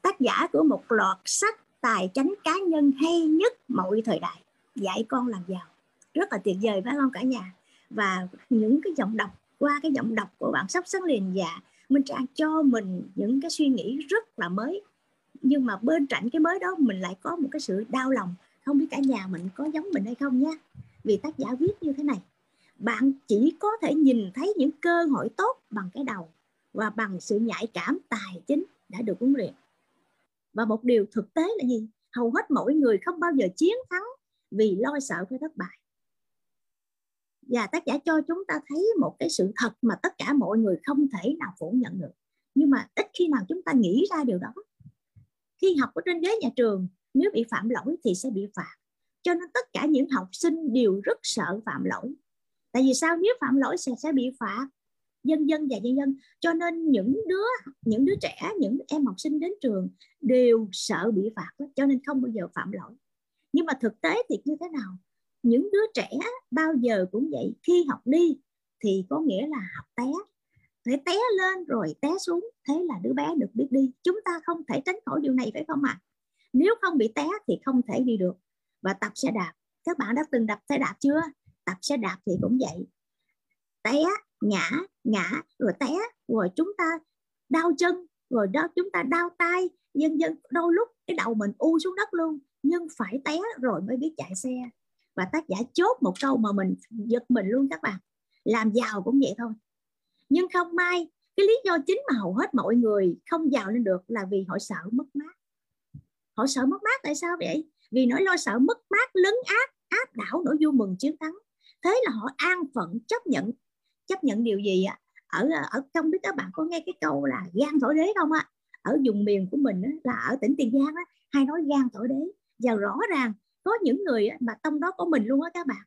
tác giả của một loạt sách tài chánh cá nhân hay nhất mọi thời đại, dạy con làm giàu. Rất là tuyệt vời phải không cả nhà? Và những cái giọng đọc qua cái giọng đọc của bạn sắp sáng liền dạ Minh Trang cho mình những cái suy nghĩ rất là mới nhưng mà bên cạnh cái mới đó, mình lại có một cái sự đau lòng. Không biết cả nhà mình có giống mình hay không nhé vì tác giả viết như thế này. Bạn chỉ có thể nhìn thấy những cơ hội tốt bằng cái đầu và bằng sự nhạy cảm tài chính đã được huấn luyện. Và một điều thực tế là gì? Hầu hết mỗi người không bao giờ chiến thắng vì lo sợ phải thất bại. Và tác giả cho chúng ta thấy một cái sự thật mà tất cả mọi người không thể nào phủ nhận được. Nhưng mà ít khi nào chúng ta nghĩ ra điều đó khi học ở trên ghế nhà trường, nếu bị phạm lỗi thì sẽ bị phạt. Cho nên tất cả những học sinh đều rất sợ phạm lỗi. Tại vì sao? Nếu phạm lỗi sẽ sẽ bị phạt. Dân dân và dân dân. Cho nên những đứa những đứa trẻ, những em học sinh đến trường đều sợ bị phạt cho nên không bao giờ phạm lỗi. Nhưng mà thực tế thì như thế nào? Những đứa trẻ bao giờ cũng vậy. Khi học đi thì có nghĩa là học té thể té lên rồi té xuống, thế là đứa bé được biết đi. Chúng ta không thể tránh khỏi điều này, phải không ạ? À? nếu không bị té thì không thể đi được. Và tập xe đạp. Các bạn đã từng đạp xe đạp chưa? Tập xe đạp thì cũng vậy. Té, ngã ngã, rồi té, rồi chúng ta đau chân, rồi đó chúng ta đau tay. Dân dân đôi lúc cái đầu mình u xuống đất luôn, nhưng phải té rồi mới biết chạy xe. Và tác giả chốt một câu mà mình giật mình luôn các bạn. Làm giàu cũng vậy thôi nhưng không may, cái lý do chính mà hầu hết mọi người không giàu lên được là vì họ sợ mất mát. Họ sợ mất mát tại sao vậy? Vì nỗi lo sợ mất mát, lấn áp áp đảo nỗi vui mừng chiến thắng. Thế là họ an phận chấp nhận. Chấp nhận điều gì ạ? Ở ở, không biết các bạn có nghe cái câu là gan thổi đế không ạ? Ở vùng miền của mình là ở tỉnh tiền giang á, hay nói gan thổi đế. Và rõ ràng có những người mà trong đó có mình luôn á các bạn.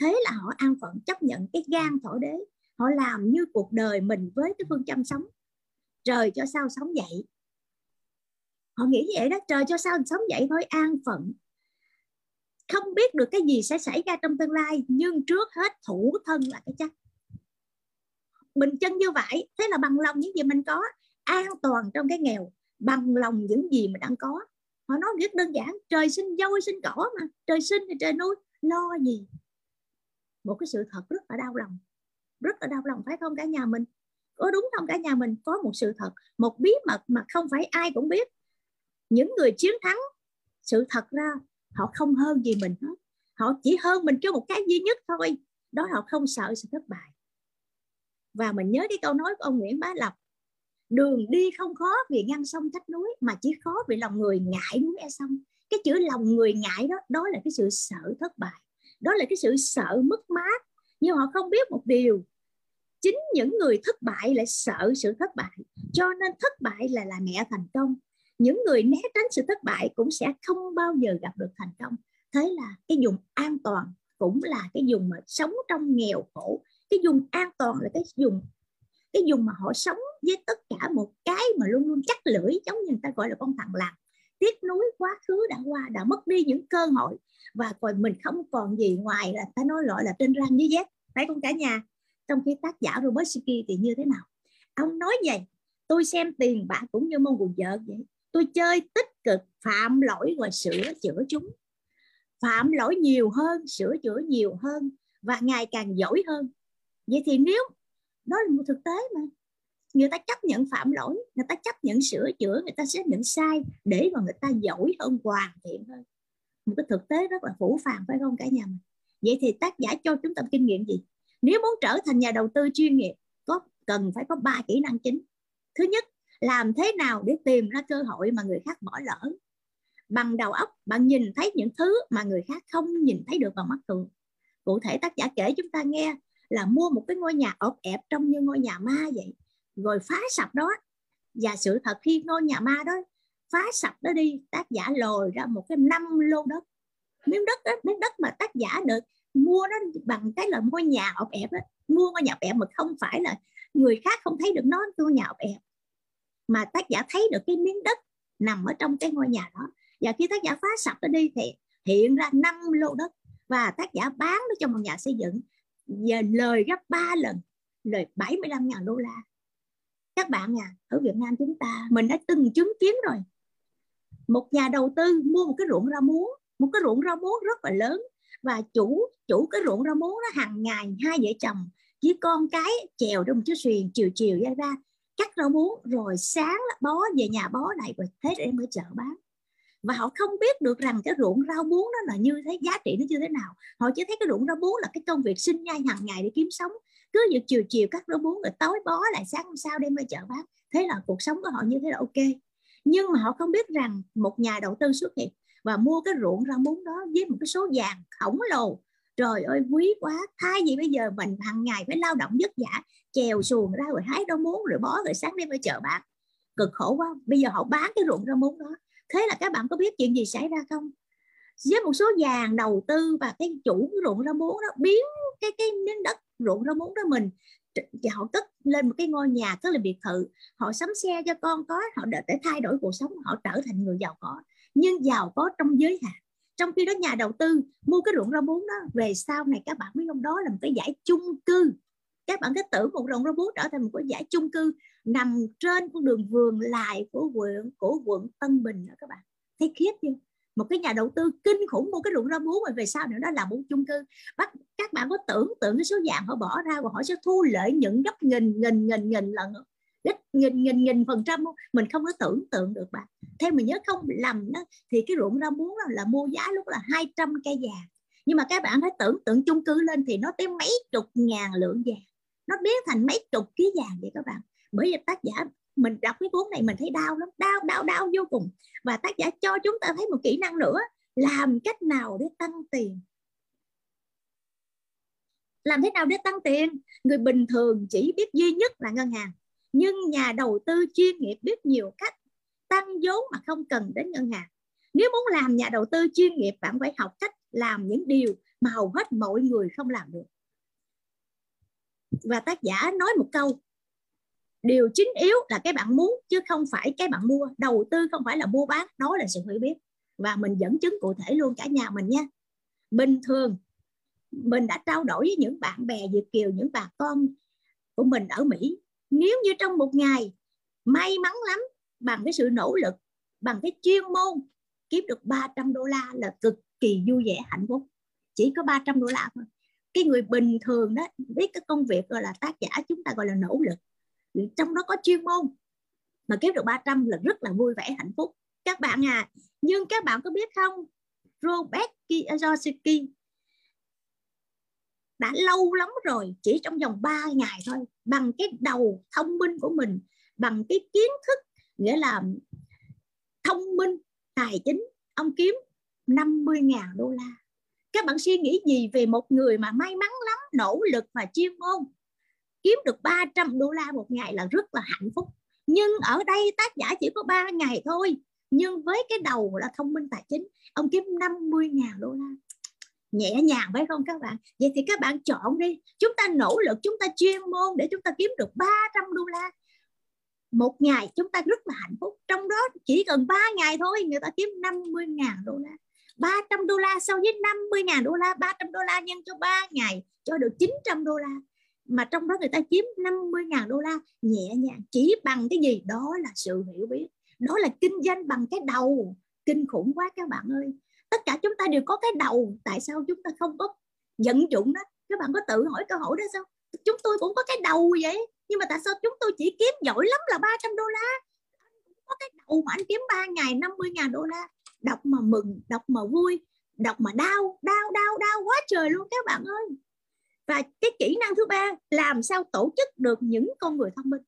Thế là họ an phận chấp nhận cái gan thổi đế họ làm như cuộc đời mình với cái phương châm sống. Trời cho sao sống vậy? Họ nghĩ vậy đó, trời cho sao sống vậy thôi, an phận. Không biết được cái gì sẽ xảy ra trong tương lai, nhưng trước hết thủ thân là cái chắc. Bình chân như vậy, thế là bằng lòng những gì mình có, an toàn trong cái nghèo, bằng lòng những gì mình đang có. Họ nói rất đơn giản, trời sinh dâu sinh cỏ mà, trời sinh thì trời nuôi, lo gì? Một cái sự thật rất là đau lòng rất là đau lòng, phải không cả nhà mình? Có đúng không cả nhà mình? Có một sự thật, một bí mật mà không phải ai cũng biết. Những người chiến thắng, sự thật ra họ không hơn gì mình hết. Họ chỉ hơn mình cho một cái duy nhất thôi. Đó họ không sợ sự thất bại. Và mình nhớ cái câu nói của ông Nguyễn Bá Lộc, đường đi không khó vì ngăn sông cách núi, mà chỉ khó vì lòng người ngại núi e sông. Cái chữ lòng người ngại đó đó là cái sự sợ thất bại. Đó là cái sự sợ mất mát nhưng họ không biết một điều. Chính những người thất bại lại sợ sự thất bại. Cho nên thất bại là là mẹ thành công. Những người né tránh sự thất bại cũng sẽ không bao giờ gặp được thành công. Thế là cái vùng an toàn cũng là cái vùng mà sống trong nghèo khổ. Cái vùng an toàn là cái vùng cái vùng mà họ sống với tất cả một cái mà luôn luôn chắc lưỡi, giống như người ta gọi là con thằng làm. Tiếc nuối quá khứ đã qua, đã mất đi những cơ hội. Và còn mình không còn gì ngoài là ta nói loại là trên răng dưới dép phải không cả nhà? Trong khi tác giả Robert Siki thì như thế nào? Ông nói vậy, tôi xem tiền bạc cũng như môn quần vợ vậy. Tôi chơi tích cực, phạm lỗi và sửa chữa chúng. Phạm lỗi nhiều hơn, sửa chữa nhiều hơn và ngày càng giỏi hơn. Vậy thì nếu đó là một thực tế mà, người ta chấp nhận phạm lỗi, người ta chấp nhận sửa chữa, người ta sẽ nhận sai để mà người ta giỏi hơn, hoàn thiện hơn. Một cái thực tế rất là phủ phàng, phải không cả nhà mình? Vậy thì tác giả cho chúng ta kinh nghiệm gì? Nếu muốn trở thành nhà đầu tư chuyên nghiệp, có, cần phải có ba kỹ năng chính. Thứ nhất, làm thế nào để tìm ra cơ hội mà người khác bỏ lỡ? Bằng đầu óc, bạn nhìn thấy những thứ mà người khác không nhìn thấy được bằng mắt thường. Cụ thể, tác giả kể chúng ta nghe là mua một cái ngôi nhà ộp ẹp trong như ngôi nhà ma vậy, rồi phá sập đó. Và sự thật khi ngôi nhà ma đó phá sập đó đi, tác giả lồi ra một cái năm lô đất miếng đất á, miếng đất mà tác giả được mua nó bằng cái là ngôi nhà ộp ẹp á. Mua ngôi nhà ộp ẹp mà không phải là người khác không thấy được nó, ngôi nhà ộp ẹp. Mà tác giả thấy được cái miếng đất nằm ở trong cái ngôi nhà đó. Và khi tác giả phá sập nó đi thì hiện ra năm lô đất. Và tác giả bán nó cho một nhà xây dựng giờ lời gấp 3 lần, lời 75 ngàn đô la. Các bạn à ở Việt Nam chúng ta, mình đã từng chứng kiến rồi. Một nhà đầu tư mua một cái ruộng rau muống một cái ruộng rau muống rất là lớn. Và chủ chủ cái ruộng rau muống nó hàng ngày hai vợ chồng với con cái chèo trong chiếc thuyền chiều chiều ra ra cắt rau muống rồi sáng bó về nhà bó lại rồi thế em ở chợ bán. Và họ không biết được rằng cái ruộng rau muống nó là như thế, giá trị nó như thế nào. Họ chỉ thấy cái ruộng rau muống là cái công việc sinh nhai hàng ngày để kiếm sống. Cứ việc chiều chiều cắt rau muống rồi tối bó lại sáng hôm sau đem ra chợ bán. Thế là cuộc sống của họ như thế là ok. Nhưng mà họ không biết rằng một nhà đầu tư xuất hiện và mua cái ruộng rau muống đó với một cái số vàng khổng lồ. Trời ơi, quý quá. Thay vì bây giờ mình hàng ngày phải lao động vất vả, chèo xuồng ra rồi hái rau muống rồi bó rồi sáng đêm ở chợ bán. Cực khổ quá. Bây giờ họ bán cái ruộng rau muống đó. Thế là các bạn có biết chuyện gì xảy ra không? Với một số vàng đầu tư và cái chủ cái ruộng rau muống đó, biến cái cái miếng đất ruộng rau muống đó mình họ cất lên một cái ngôi nhà tức là biệt thự. Họ sắm xe cho con có họ để thay đổi cuộc sống, họ trở thành người giàu có nhưng giàu có trong giới hạn. Trong khi đó nhà đầu tư mua cái ruộng rau muống đó, về sau này các bạn biết không? Đó là một cái giải chung cư. Các bạn cứ tưởng một ruộng rau muống trở thành một cái giải chung cư nằm trên con đường vườn lại của quận của quận Tân Bình đó các bạn. Thấy khiếp chưa? Một cái nhà đầu tư kinh khủng mua cái ruộng rau muống rồi về sau nữa đó là một chung cư. Bắt, các bạn có tưởng tượng cái số vàng họ bỏ ra và họ sẽ thu lợi nhuận gấp nghìn nghìn nghìn nghìn lần gấp nghìn nghìn nghìn phần trăm mình không có tưởng tượng được bạn. Theo mình nhớ không lầm đó thì cái ruộng rau muống là, là mua giá lúc là 200 cây vàng. Nhưng mà các bạn hãy tưởng tượng chung cư lên thì nó tới mấy chục ngàn lượng vàng. Nó biến thành mấy chục ký vàng vậy các bạn. Bởi vì tác giả mình đọc cái cuốn này mình thấy đau lắm đau đau đau vô cùng. Và tác giả cho chúng ta thấy một kỹ năng nữa làm cách nào để tăng tiền? Làm thế nào để tăng tiền? Người bình thường chỉ biết duy nhất là ngân hàng nhưng nhà đầu tư chuyên nghiệp biết nhiều cách tăng vốn mà không cần đến ngân hàng. Nếu muốn làm nhà đầu tư chuyên nghiệp, bạn phải học cách làm những điều mà hầu hết mọi người không làm được. Và tác giả nói một câu, điều chính yếu là cái bạn muốn chứ không phải cái bạn mua. Đầu tư không phải là mua bán, đó là sự hiểu biết. Và mình dẫn chứng cụ thể luôn cả nhà mình nha. Bình thường, mình đã trao đổi với những bạn bè Việt kiều, những bà con của mình ở Mỹ nếu như trong một ngày may mắn lắm, bằng cái sự nỗ lực, bằng cái chuyên môn, kiếm được 300 đô la là cực kỳ vui vẻ, hạnh phúc. Chỉ có 300 đô la thôi. Cái người bình thường đó, biết cái công việc gọi là tác giả chúng ta gọi là nỗ lực. Trong đó có chuyên môn, mà kiếm được 300 là rất là vui vẻ, hạnh phúc. Các bạn à nhưng các bạn có biết không? Robert Kiyosaki đã lâu lắm rồi, chỉ trong vòng 3 ngày thôi, bằng cái đầu thông minh của mình, bằng cái kiến thức, nghĩa là thông minh, tài chính, ông kiếm 50.000 đô la. Các bạn suy nghĩ gì về một người mà may mắn lắm, nỗ lực và chuyên môn kiếm được 300 đô la một ngày là rất là hạnh phúc. Nhưng ở đây tác giả chỉ có 3 ngày thôi, nhưng với cái đầu là thông minh tài chính, ông kiếm 50 ngàn đô la nhẹ nhàng phải không các bạn? Vậy thì các bạn chọn đi. Chúng ta nỗ lực, chúng ta chuyên môn để chúng ta kiếm được 300 đô la. Một ngày chúng ta rất là hạnh phúc. Trong đó chỉ cần 3 ngày thôi, người ta kiếm 50 ngàn đô la. 300 đô la, so với 50 ngàn đô la 300 đô la nhân cho 3 ngày, cho được 900 đô la. Mà trong đó người ta kiếm 50 ngàn đô la, nhẹ nhàng. Chỉ bằng cái gì? Đó là sự hiểu biết. Đó là kinh doanh bằng cái đầu. Kinh khủng quá các bạn ơi tất cả chúng ta đều có cái đầu, tại sao chúng ta không có vận dụng đó? Các bạn có tự hỏi câu hỏi đó sao? Chúng tôi cũng có cái đầu vậy, nhưng mà tại sao chúng tôi chỉ kiếm giỏi lắm là 300 đô la? Có cái đầu mà anh kiếm 3 ngày 50 ngàn đô la. Đọc mà mừng, đọc mà vui, đọc mà đau đau đau đau quá trời luôn các bạn ơi. Và cái kỹ năng thứ ba, làm sao tổ chức được những con người thông minh?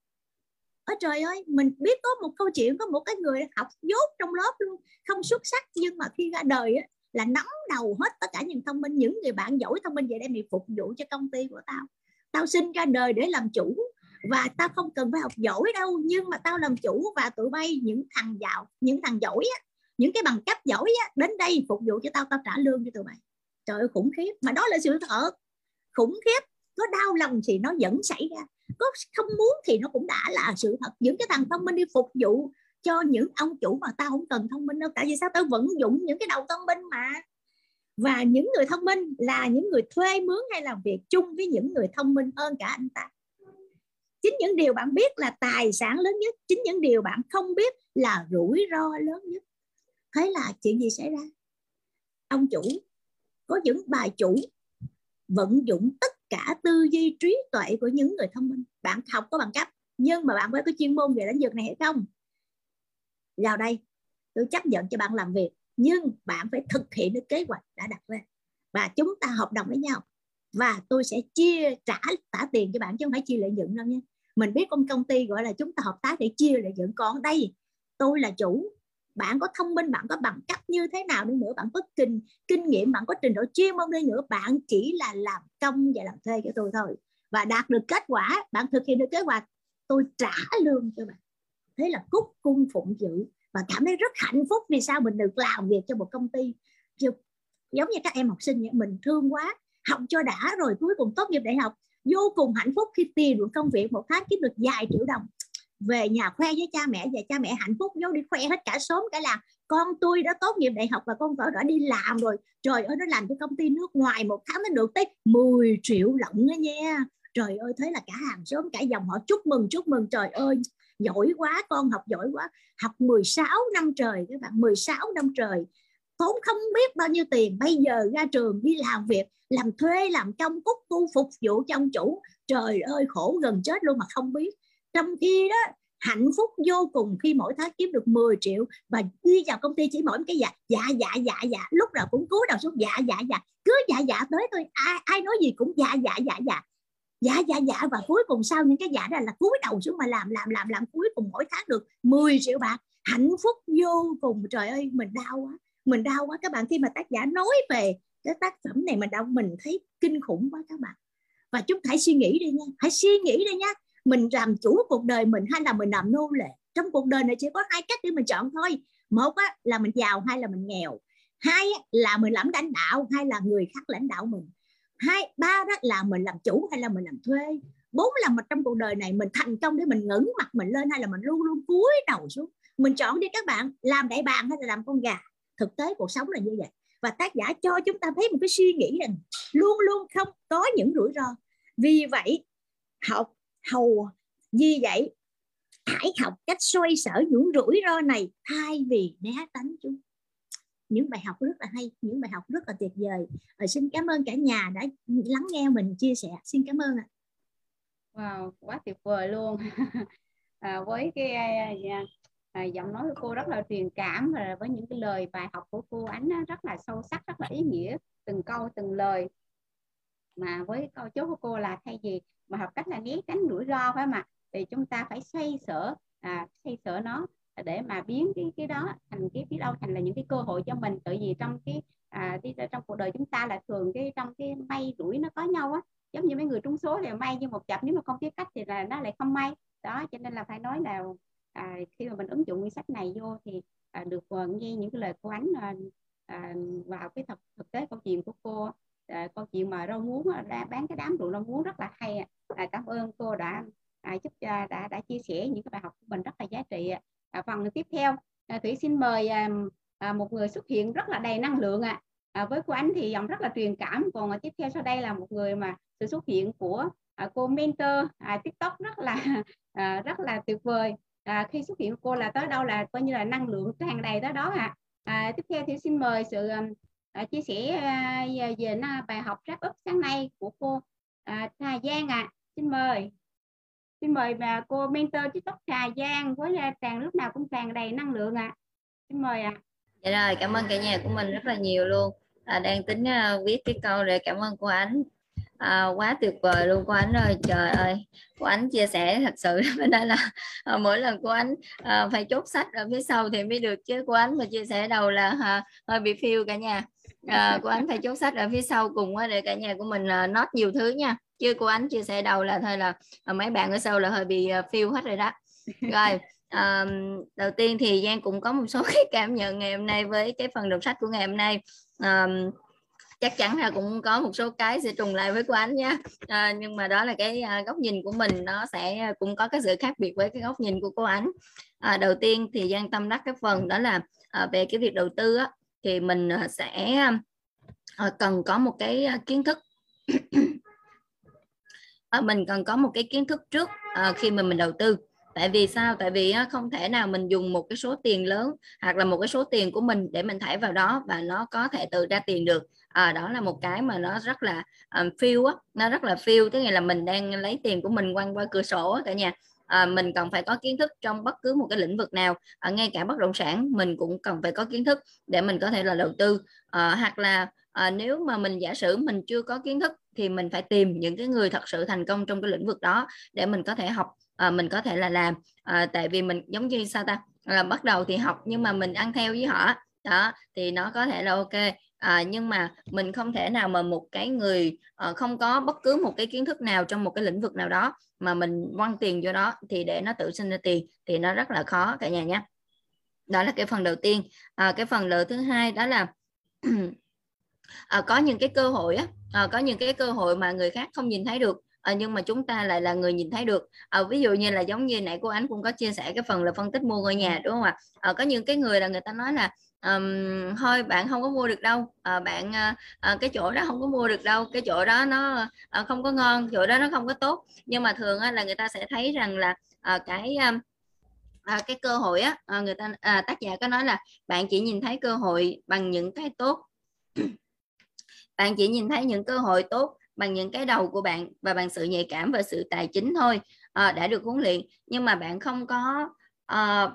Ở trời ơi mình biết có một câu chuyện có một cái người học dốt trong lớp luôn không xuất sắc nhưng mà khi ra đời á, là nắm đầu hết tất cả những thông minh những người bạn giỏi thông minh về đây mày phục vụ cho công ty của tao. Tao sinh ra đời để làm chủ và tao không cần phải học giỏi đâu nhưng mà tao làm chủ và tụi bay những thằng giàu những thằng giỏi á, những cái bằng cấp giỏi á, đến đây phục vụ cho tao tao trả lương cho tụi bay trời ơi khủng khiếp. Mà đó là sự thật. Khủng khiếp. Có đau lòng thì nó vẫn xảy ra có không muốn thì nó cũng đã là sự thật. Những cái thằng thông minh đi phục vụ cho những ông chủ mà tao không cần thông minh đâu. Tại vì sao tao vẫn dụng những cái đầu thông minh mà? Và những người thông minh là những người thuê mướn hay làm việc chung với những người thông minh hơn cả anh ta. Chính những điều bạn biết là tài sản lớn nhất. Chính những điều bạn không biết là rủi ro lớn nhất. Thế là chuyện gì xảy ra? Ông chủ, có những bà chủ vận dụng tất cả tư duy trí tuệ của những người thông minh. Bạn học có bằng cấp, nhưng mà bạn phải có chuyên môn về lĩnh vực này hay không? Vào đây, tôi chấp nhận cho bạn làm việc, nhưng bạn phải thực hiện được kế hoạch đã đặt ra. Và chúng ta hợp đồng với nhau. Và tôi sẽ chia trả trả tiền cho bạn chứ không phải chia lợi nhuận đâu nhé mình biết công công ty gọi là chúng ta hợp tác để chia lợi nhuận. Còn đây, tôi là chủ bạn có thông minh, bạn có bằng cấp như thế nào đi nữa, bạn có kinh kinh nghiệm, bạn có trình độ chuyên môn đi nữa, bạn chỉ là làm công và làm thuê cho tôi thôi. Và đạt được kết quả, bạn thực hiện được kế hoạch tôi trả lương cho bạn. Thế là cúc cung phụng dự và cảm thấy rất hạnh phúc vì sao mình được làm việc cho một công ty giống như các em học sinh vậy. Mình thương quá, học cho đã rồi cuối cùng tốt nghiệp đại học. Vô cùng hạnh phúc khi tìm được công việc một tháng, kiếm được vài triệu đồng về nhà khoe với cha mẹ và cha mẹ hạnh phúc vô đi khoe hết cả xóm, cả làng. Con tôi đã tốt nghiệp đại học và con tôi đã đi làm rồi. Trời ơi, nó làm cho công ty nước ngoài một tháng nó được tới 10 triệu lận đó nha. Trời ơi, thế là cả hàng xóm, cả dòng họ chúc mừng chúc mừng. Trời ơi, giỏi quá, con học giỏi quá. Học 16 năm trời các bạn 16 năm trời. Tốn không biết bao nhiêu tiền, bây giờ ra trường đi làm việc, làm thuê, làm công, cúc, tu, phục vụ cho ông chủ. Trời ơi, khổ gần chết luôn mà không biết trong khi đó, hạnh phúc vô cùng khi mỗi tháng kiếm được 10 triệu và đi vào công ty chỉ mỗi cái dạ dạ dạ dạ dạ. Lúc nào cũng cúi đầu xuống dạ dạ dạ. Cứ dạ dạ tới thôi. Ai ai nói gì cũng dạ dạ dạ dạ. Dạ dạ dạ. Và cuối cùng sau những cái dạ đó là cúi đầu xuống mà làm làm làm làm cuối cùng mỗi tháng được 10 triệu bạc. Hạnh phúc vô cùng. Trời ơi, mình đau quá. Mình đau quá. Các bạn, khi mà tác giả nói về cái tác phẩm này, mình đau, mình thấy kinh khủng quá các bạn. Và chúng hãy suy nghĩ đi nha. Hãy suy nghĩ đi nha mình làm chủ cuộc đời mình hay là mình làm nô lệ? Trong cuộc đời này chỉ có hai cách để mình chọn thôi. Một á, là mình giàu hay là mình nghèo? Hai á, là mình làm lãnh đạo hay là người khác lãnh đạo mình? Hai ba đó là mình làm chủ hay là mình làm thuê? Bốn là mình trong cuộc đời này mình thành công để mình ngẩng mặt mình lên hay là mình luôn luôn cúi đầu xuống? Mình chọn đi các bạn làm đại bàng hay là làm con gà? Thực tế cuộc sống là như vậy. Và tác giả cho chúng ta thấy một cái suy nghĩ rằng luôn luôn không có những rủi ro. Vì vậy học hầu. Như vậy hãy học cách xoay sở những rủi ro này thay vì né tránh chúng. Những bài học rất là hay những bài học rất là tuyệt vời. À, xin cảm ơn cả nhà đã lắng nghe mình chia sẻ. Xin cảm ơn ạ. Wow quá tuyệt vời luôn. <laughs> À, với cái à, à, à, giọng nói của cô rất là truyền cảm và với những cái lời bài học của cô ánh rất là sâu sắc rất là ý nghĩa. Từng câu từng lời. Mà với câu chốt của cô là thay vì mà học cách là né tránh rủi ro phải mà thì chúng ta phải xây sở à, xây sở nó để mà biến cái cái đó thành cái biết đâu thành là những cái cơ hội cho mình. Tại vì trong cái à, đi trong cuộc đời chúng ta là thường cái trong cái may rủi nó có nhau á. Giống như mấy người trúng số thì may nhưng một chập nếu mà không biết cách thì là nó lại không may. Đó cho nên là phải nói là à, khi mà mình ứng dụng nguyên sách này vô thì à, được à, nghe những cái lời của ánh à, à, vào cái thực thực tế câu chuyện của cô à, câu chuyện mà rau muống bán cái đám rượu rau muống rất là hay à, cảm ơn cô đã à, giúp cho đã đã chia sẻ những cái bài học của mình rất là giá trị à, phần tiếp theo à, thủy xin mời à, à, một người xuất hiện rất là đầy năng lượng ạ à. à, với cô ánh thì giọng rất là truyền cảm còn à, tiếp theo sau đây là một người mà sự xuất hiện của à, cô mentor à, tiktok rất là <laughs> à, rất là tuyệt vời à, khi xuất hiện cô là tới đâu là coi như là năng lượng tràn đầy tới đó ạ à. à, tiếp theo thì xin mời sự à, à, chia sẻ à, về, về bài học wrap up sáng nay của cô à, Hà Giang ạ à xin mời. Xin mời bà cô mentor tiktok trà Giang với à, tràn lúc nào cũng tràn đầy năng lượng ạ. À. xin mời ạ. À. dạ rồi cảm ơn cả nhà của mình rất là nhiều luôn. À, đang tính uh, viết cái câu để cảm ơn cô ánh. À, quá tuyệt vời luôn cô ánh ơi trời ơi. Cô ánh chia sẻ thật sự <laughs> bên đây là à, mỗi lần cô ánh à, phải chốt sách ở phía sau thì mới được chứ cô ánh mà chia sẻ đầu là à, hơi bị phiêu cả nhà à, cô ánh phải chốt sách ở phía sau cùng để cả nhà của mình à, nốt nhiều thứ nha. Chứ cô ánh chia sẻ đầu là thôi là à, mấy bạn ở sau là hơi bị phiêu hết rồi đó. Rồi <laughs> à, đầu tiên thì Giang cũng có một số cái cảm nhận ngày hôm nay với cái phần đọc sách của ngày hôm nay. À, chắc chắn là cũng có một số cái sẽ trùng lại với của anh nha à, nhưng mà đó là cái à, góc nhìn của mình nó sẽ cũng có cái sự khác biệt với cái góc nhìn của cô ánh. À, đầu tiên thì giang tâm đắc cái phần đó là à, về cái việc đầu tư á, thì mình ờ, sẽ ờ, cần có một cái ờ, kiến thức. Mình cần có một cái kiến thức trước khi mà mình đầu tư. Tại vì sao? Tại vì không thể nào mình dùng một cái số tiền lớn hoặc là một cái số tiền của mình để mình thải vào đó và nó có thể tự ra tiền được. À, đó là một cái mà nó rất là um, feel á. Nó rất là feel tức là mình đang lấy tiền của mình quăng qua cửa sổ á cả nhà à, mình cần phải có kiến thức trong bất cứ một cái lĩnh vực nào à, ngay cả bất động sản mình cũng cần phải có kiến thức để mình có thể là đầu tư. À, hoặc là à, nếu mà mình giả sử mình chưa có kiến thức thì mình phải tìm những cái người thật sự thành công trong cái lĩnh vực đó để mình có thể học à, mình có thể là làm. À, tại vì mình giống như sao ta là bắt đầu thì học nhưng mà mình ăn theo với họ đó thì nó có thể là ok. À, nhưng mà mình không thể nào mà một cái người à, không có bất cứ một cái kiến thức nào trong một cái lĩnh vực nào đó mà mình quăng tiền vô đó thì để nó tự sinh ra tiền thì nó rất là khó cả nhà nhé. Đó là cái phần đầu tiên. À, cái phần lợi thứ hai đó là <clears throat> à, có những cái cơ hội á à, có những cái cơ hội mà người khác không nhìn thấy được à, nhưng mà chúng ta lại là người nhìn thấy được. À, ví dụ như là giống như nãy cô ánh cũng có chia sẻ cái phần là phân tích mua ngôi nhà đúng không ạ? À, có những cái người là người ta nói là um, thôi bạn không có mua được đâu. À, bạn à, cái chỗ đó không có mua được đâu. Cái chỗ đó nó à, không có ngon chỗ đó nó không có tốt. Nhưng mà thường á, là người ta sẽ thấy rằng là à, cái à, cái cơ hội á à, người ta à, tác giả có nói là bạn chỉ nhìn thấy cơ hội bằng những cái tốt. <clears throat> Bạn chỉ nhìn thấy những cơ hội tốt bằng những cái đầu của bạn và bằng sự nhạy cảm và sự tài chính thôi à, đã được huấn luyện. Nhưng mà bạn không có à,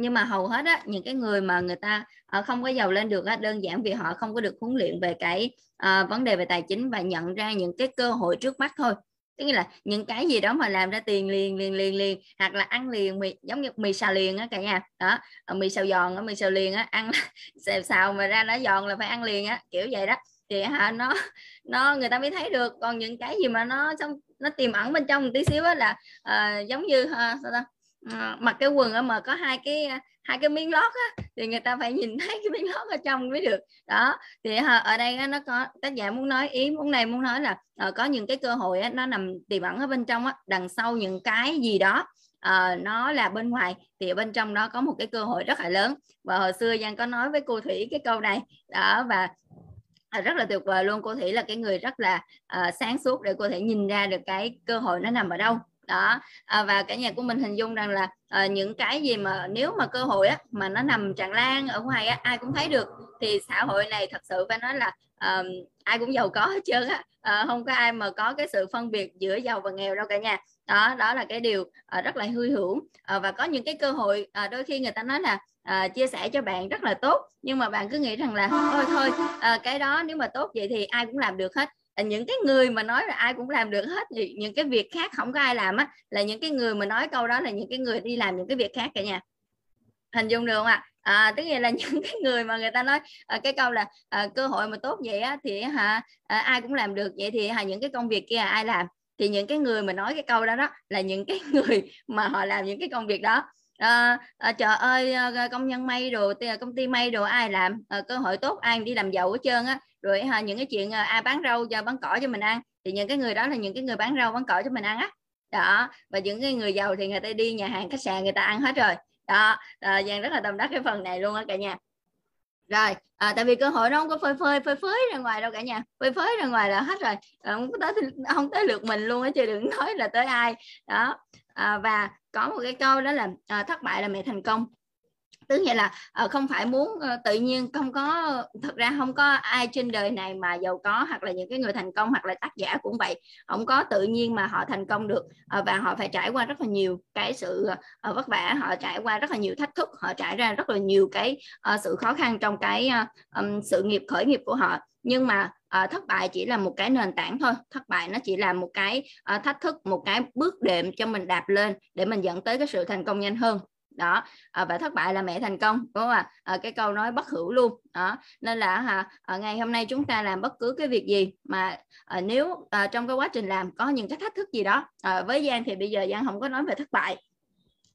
nhưng mà hầu hết á, những cái người mà người ta ờ, không có giàu lên được á, đơn giản vì họ không có được huấn luyện về cái uh, vấn đề về tài chính và nhận ra những cái cơ hội trước mắt thôi. Tức là những cái gì đó mà làm ra tiền liền liền liền liền hoặc là ăn liền mì giống như mì xào liền á cả nhà. Đó ờ, mì xào giòn á mì xào liền á ăn <laughs> xào xào mà ra nó giòn là phải ăn liền á kiểu vậy đó. Thì hả nó nó người ta mới thấy được. Còn những cái gì mà nó trong nó tiềm ẩn bên trong một tí xíu á là uh, giống như uh, sao ta? Ờ, uh, mặc cái quần mà có hai cái à, hai cái miếng lót á thì người ta phải nhìn <laughs> thấy cái miếng lót ở trong mới được. Đó thì ở đây nó có tác giả muốn nói ý muốn này muốn nói là ờ, có những cái cơ hội á, nó nằm tiềm ẩn ở bên trong á đằng sau những cái gì đó ờ, nó là bên ngoài thì ở bên trong đó có một cái cơ hội rất là lớn. Và hồi xưa giang có nói với cô thủy cái câu này đó và à, rất là tuyệt vời luôn. Cô thủy là cái người rất là uh, sáng suốt để cô thể nhìn ra được cái cơ hội nó nằm ở đâu đó à, và cả nhà của mình hình dung rằng là à, những cái gì mà nếu mà cơ hội á mà nó nằm tràn lan ở ngoài á ai cũng thấy được thì xã hội này thật sự phải nói là à, ai cũng giàu có hết trơn á. À, không có ai mà có cái sự phân biệt giữa giàu và nghèo đâu cả nhà. Đó đó là cái điều à, rất là hư hưởng. À, và có những cái cơ hội à, đôi khi người ta nói là à, chia sẻ cho bạn rất là tốt nhưng mà bạn cứ nghĩ rằng là thôi thôi à, cái đó nếu mà tốt vậy thì ai cũng làm được hết những cái người mà nói là ai cũng làm được hết thì những cái việc khác không có ai làm á là những cái người mà nói câu đó là những cái người đi làm những cái việc khác cả nhà hình dung được không ạ à, tức là những cái người mà người ta nói à, cái câu là à, cơ hội mà tốt vậy á thì hả à, ai cũng làm được vậy thì hả những cái công việc kia ai làm thì những cái người mà nói cái câu đó đó là những cái người mà họ làm những cái công việc đó à, à, trời ơi ờ, công nhân may đồ công ty may đồ ai làm? À, cơ hội tốt ai đi làm giàu hết trơn á. Rồi à, những cái chuyện à, ai bán rau cho bán cỏ cho mình ăn. Thì những cái người đó là những cái người bán rau bán cỏ cho mình ăn á. Đó và những cái người giàu thì người ta đi nhà hàng khách sạn người ta ăn hết rồi. Đó à, giang rất là tâm đắc cái phần này luôn á cả nhà. Rồi à, tại vì cơ hội nó không có phơi phơi phơi phới ra ngoài đâu cả nhà. Phơi phới ra ngoài là hết rồi. À, không tới không tới lượt mình luôn á chứ đừng nói là tới ai. Đó à, và có một cái câu đó là à, thất bại là mẹ thành công. Tức nghĩa là ờ, không phải muốn tự nhiên không có thật ra không có ai trên đời này mà giàu có hoặc là những cái người thành công hoặc là tác giả cũng vậy. Không có tự nhiên mà họ thành công được và họ phải trải qua rất là nhiều cái sự vất vả họ trải qua rất là nhiều thách thức họ trải ra rất là nhiều cái sự khó khăn trong cái um, sự nghiệp khởi nghiệp của họ. Nhưng mà Ờ, thất bại chỉ là một cái nền tảng thôi. Thất bại nó chỉ là một cái uh, thách thức một cái bước đệm cho mình đạp lên để mình dẫn tới cái sự thành công nhanh hơn. Đó. À, và thất bại là mẹ thành công đúng không ạ? À, cái câu nói bất hữu luôn. Đó. Nên là hả à, ngày hôm nay chúng ta làm bất cứ cái việc gì mà à, nếu à, trong cái quá trình làm có những cái thách thức gì đó à, với giang thì bây giờ giang không có nói về thất bại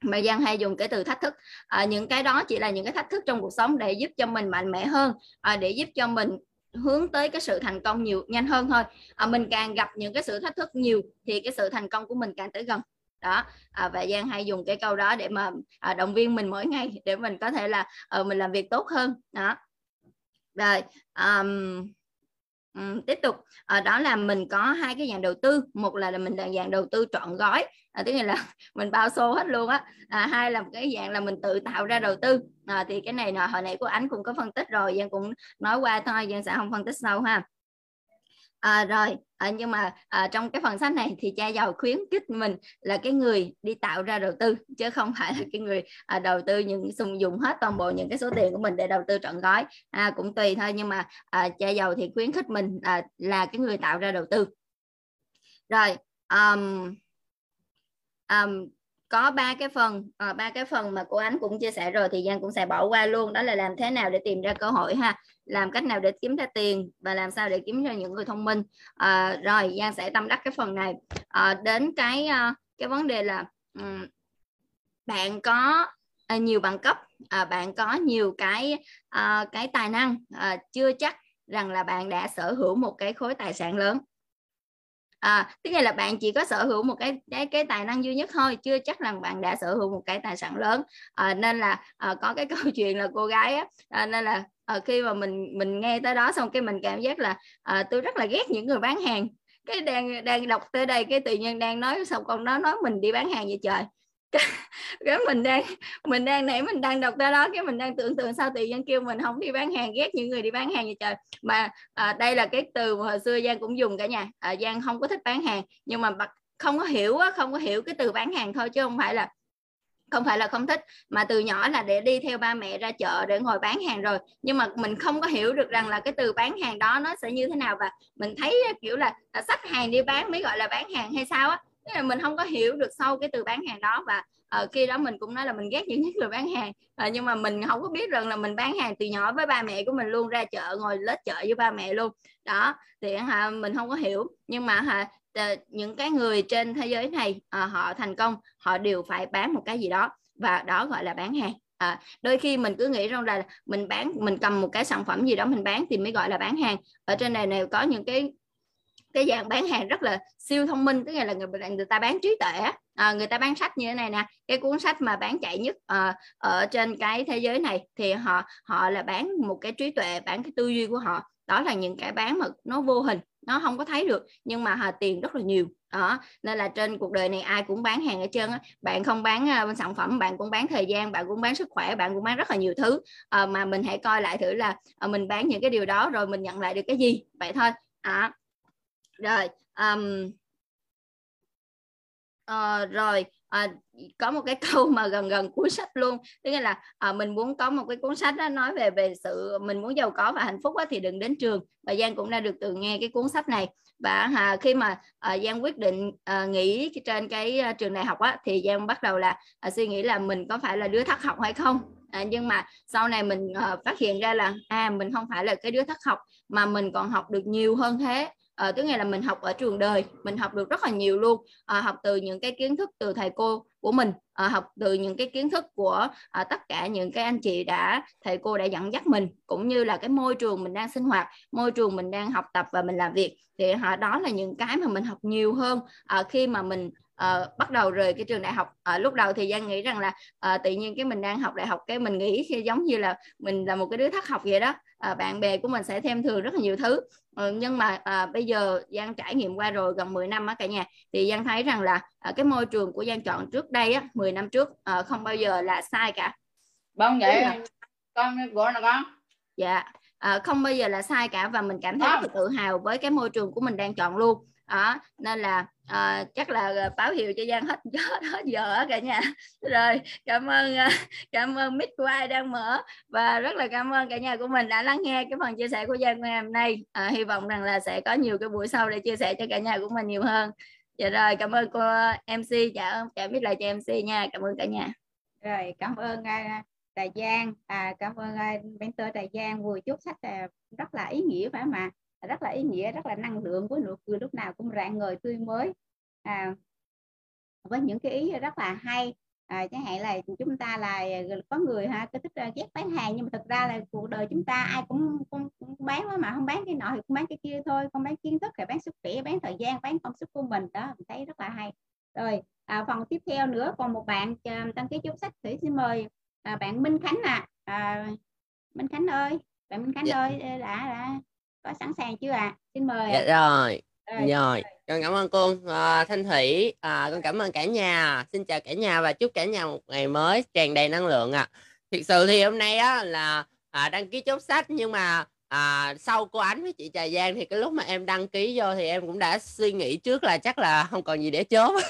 mà Giang hay dùng cái từ thách thức. À, những cái đó chỉ là những cái thách thức trong cuộc sống để giúp cho mình mạnh mẽ hơn à, để giúp cho mình hướng tới cái sự thành công nhiều nhanh hơn thôi. À, mình càng gặp những cái sự thách thức nhiều thì cái sự thành công của mình càng tới gần. Đó à, và giang hay dùng cái câu đó để mà à, động viên mình mỗi ngày để mình có thể là à, mình làm việc tốt hơn. Đó. Rồi um, tiếp tục. À, đó là mình có hai cái dạng đầu tư. Một là, là mình là dạng đầu tư trọn gói à, tức là <laughs> mình bao xô hết luôn á. À, hai là một cái dạng là mình tự tạo ra đầu tư. À, thì cái này là hồi nãy của anh cũng có phân tích rồi giang cũng nói qua thôi giang sẽ không phân tích sâu ha à, rồi à, nhưng mà à, trong cái phần sách này thì cha giàu khuyến khích mình là cái người đi tạo ra đầu tư chứ không phải là cái người à, đầu tư những dùng dùng hết toàn bộ những cái số tiền của mình để đầu tư trọn gói. À, cũng tùy thôi nhưng mà à, cha giàu thì khuyến khích mình à, là cái người tạo ra đầu tư. Rồi um, um, có ba cái phần à, ba cái phần mà cô ánh cũng chia sẻ rồi thì giang cũng sẽ bỏ qua luôn. Đó là làm thế nào để tìm ra cơ hội ha? Làm cách nào để kiếm ra tiền và làm sao để kiếm ra những người thông minh? À, rồi giang sẽ tâm đắc cái phần này. À, đến cái cái vấn đề là um, bạn có à, nhiều bằng cấp à, bạn có nhiều cái à, cái tài năng à, chưa chắc rằng là bạn đã sở hữu một cái khối tài sản lớn à, tức là bạn chỉ có sở hữu một cái cái cái tài năng duy nhất thôi chưa chắc là bạn đã sở hữu một cái tài sản lớn. À, nên là à, có cái <laughs> câu chuyện là cô gái á à, nên là à, khi mà mình mình nghe tới đó xong cái mình cảm giác là à, tôi rất là ghét những người bán hàng. Cái đang đang đọc tới đây cái tự nhiên đang nói xong con đó nói mình đi bán hàng vậy trời. <laughs> cái mình đang mình đang nãy mình đang đọc ra đó cái mình đang tưởng tượng sao tự nhiên kêu mình không đi bán hàng ghét những người đi bán hàng vậy trời. Mà à, đây là cái từ mà hồi xưa giang cũng dùng cả nhà. À, giang không có thích bán hàng nhưng mà không có hiểu không có hiểu cái từ bán hàng thôi chứ không phải là không phải là không thích. Mà từ nhỏ là để đi theo ba mẹ ra chợ để ngồi bán hàng rồi. Nhưng mà mình không có hiểu được rằng là cái từ bán hàng đó nó sẽ như thế nào. Và mình thấy kiểu là, là sách hàng đi bán mới gọi là bán hàng hay sao á là mình không có hiểu được sâu cái từ bán hàng đó và uh, khi đó mình cũng nói là mình ghét những người bán hàng. Uh, nhưng mà mình không có biết rằng là mình bán hàng từ nhỏ với ba mẹ của mình luôn ra chợ ngồi lết chợ với ba mẹ luôn. Đó thì hả mình không có hiểu. Nhưng mà à, hả những cái người trên thế giới này à, họ thành công họ đều phải bán một cái gì đó và đó gọi là bán hàng. À, đôi khi mình cứ nghĩ rằng là mình bán mình cầm một cái sản phẩm gì đó mình bán thì mới gọi là bán hàng. Ở trên này này có những cái cái dạng bán hàng rất là siêu thông minh tức là người người ta bán trí tuệ à, người ta bán sách như thế này nè cái cuốn sách mà bán chạy nhất à, ở trên cái thế giới này thì họ họ là bán một cái trí tuệ bán cái tư duy của họ. Đó là những cái bán mà nó vô hình nó không có thấy được nhưng mà họ tiền rất là nhiều. Đó nên là trên cuộc đời này ai cũng bán hàng ở trên. bạn không bán uh, sản phẩm bạn cũng bán thời gian bạn cũng bán sức khỏe bạn cũng bán rất là nhiều thứ. Uh, mà mình hãy coi lại thử là uh, mình bán những cái điều đó rồi mình nhận lại được cái gì? Vậy thôi. À, rồi um, uh, rồi à, có một cái <laughs> câu mà gần gần cuối sách luôn. Tức là à, mình muốn có một cái cuốn sách đó nói về về sự mình muốn giàu có và hạnh phúc đó, thì đừng đến trường. Và Giang cũng đã được từ nghe cái cuốn sách này. Và à, khi mà à, Giang quyết định à, nghỉ trên cái à, trường đại học á, thì Giang bắt đầu là à, suy nghĩ là mình có phải là đứa thất học hay không? À, nhưng mà sau này mình à, phát hiện ra là à mình không phải là cái đứa thất học mà mình còn học được nhiều hơn thế à, tức là mình học ở trường đời mình học được rất là nhiều luôn. À, học từ những cái kiến thức từ thầy cô của mình. À, học từ những cái kiến thức của à, tất cả những cái anh chị đã thầy cô đã dẫn dắt mình cũng như là cái môi trường mình đang sinh hoạt môi trường mình đang học tập và mình làm việc. Thì à, đó là những cái mà mình học nhiều hơn à, khi mà mình uh, bắt đầu rời cái trường đại học. Uh, lúc đầu thì giang nghĩ rằng là uh, tự nhiên cái mình đang học đại học cái mình nghĩ khi giống như là mình là một cái đứa thất học vậy đó. Uh, bạn bè của mình sẽ thêm thường rất là nhiều thứ. Uh, nhưng mà uh, bây giờ giang trải nghiệm qua rồi gần 10 năm á cả nhà thì giang thấy rằng là uh, cái môi trường của giang chọn trước đây á 10 năm trước uh, không bao giờ là sai cả. Vâng vậy con của là con dạ à, không bao giờ là sai cả và mình cảm thấy rất là tự hào với cái môi trường của mình đang chọn luôn đó nên là à, chắc là ờ, báo hiệu cho giang hết <laughs> hết, hết giờ cả nhà. Rồi cảm ơn cảm ơn mic của ai đang mở. Và rất là cảm ơn cả nhà của mình đã lắng nghe cái phần chia sẻ của giang ngày hôm nay. À, hy vọng rằng là sẽ có nhiều cái buổi sau để chia sẻ cho cả nhà của mình nhiều hơn. Dạ rồi cảm ơn cô mc dạ dạ biết lại cho mc nha. Cảm ơn cả nhà. Rồi cảm ơn uh, Giang. À, cảm ơn uh, mentor đại Giang. Vừa chúc sách uh, à, rất là ý nghĩa phải mà rất là ý nghĩa rất là năng lượng với nụ cười lúc nào cũng rạng ngời tươi mới. À, với những cái ý rất là hay. À, chẳng hạn là chúng ta là có người ha cứ thích ghét bán hàng nhưng mà thực ra là cuộc đời chúng ta ai cũng, cũng, cũng bán mà không bán cái nọ thì cũng bán cái kia thôi không bán kiến thức thì bán sức khỏe bán thời gian bán công sức của mình. Đó mình thấy rất là hay. Rồi à, phần tiếp theo nữa còn một bạn đăng ký chốt sách thì xin mời à, bạn Minh Khánh à. à Minh Khánh ơi bạn Minh Khánh dạ. ơi đã đã có sẵn sàng chưa ạ? À? xin mời dạ rồi rồi, rồi. con cảm ơn cô à, Thanh Thủy. À, con cảm ơn cả nhà. Xin chào cả nhà và chúc cả nhà một ngày mới tràn đầy năng lượng ạ. À. thực sự thì hôm nay á là à, đăng ký chốt sách nhưng mà à, sau cô ánh với chị trà giang thì cái lúc mà em đăng ký vô thì em cũng đã suy nghĩ trước là chắc là không còn gì để chốt.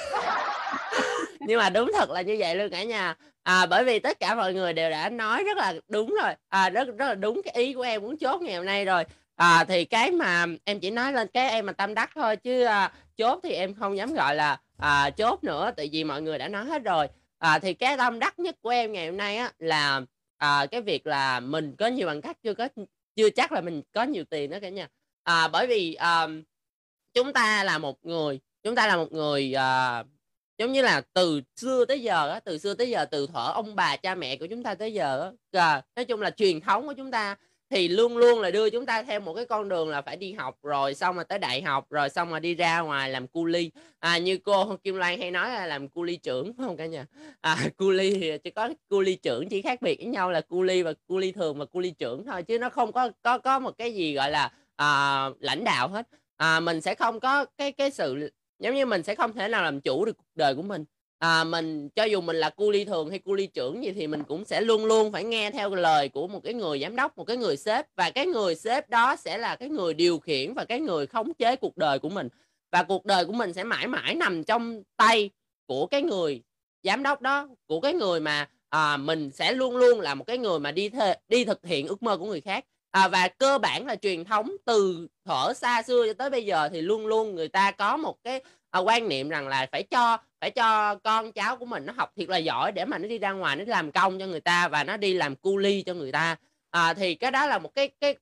<laughs> Nhưng mà đúng thật là như vậy luôn cả nhà. À, bởi vì tất cả mọi người đều đã nói rất là đúng rồi. À, rất rất là đúng cái ý của em muốn chốt ngày hôm nay rồi à, thì cái mà em chỉ nói lên cái em mà tâm đắc thôi chứ à, chốt thì em không dám gọi là à, chốt nữa tại vì mọi người đã nói hết rồi. À, thì cái tâm đắc nhất của em ngày hôm nay á là à, cái việc là mình có nhiều bằng cách chưa có chưa chắc là mình có nhiều tiền đó cả nhà. À, bởi vì à, chúng ta là một người chúng ta là một người à, giống như là từ xưa tới giờ á từ xưa tới giờ từ thuở ông bà cha mẹ của chúng ta tới giờ á nói chung là truyền thống của chúng ta thì luôn luôn là đưa chúng ta theo một cái con đường là phải đi học rồi xong rồi tới đại học rồi xong rồi đi ra ngoài làm cu ly à, như cô Kim Lan hay nói là làm cu ly trưởng phải không cả nhà? À, <laughs> cu ly thì chỉ có cu ly trưởng chỉ khác biệt với nhau là cu ly và cu ly thường và cu ly trưởng thôi chứ nó không có có có một cái gì gọi là à, lãnh đạo hết. À, mình sẽ không có cái cái sự giống như mình sẽ không thể nào làm chủ được cuộc đời của mình à, mình cho dù mình là cu ly thường hay cu ly trưởng gì thì mình cũng sẽ luôn luôn phải nghe theo lời của một cái người giám đốc một cái người sếp. Và cái người sếp đó sẽ là cái người điều khiển và cái người khống chế cuộc đời của mình. Và cuộc đời của mình sẽ mãi mãi nằm trong tay của cái người giám đốc đó của cái người mà à, mình sẽ luôn luôn là một cái người mà đi thê, đi thực hiện ước mơ của người khác. À, và cơ bản là truyền thống từ thuở xa xưa cho tới bây giờ thì luôn luôn người ta có một cái à, quan niệm rằng là phải cho phải cho con cháu của mình nó học thiệt là giỏi để mà nó đi ra ngoài nó làm công cho người ta và nó đi làm cu ly cho người ta. À, thì cái đó là một cái cái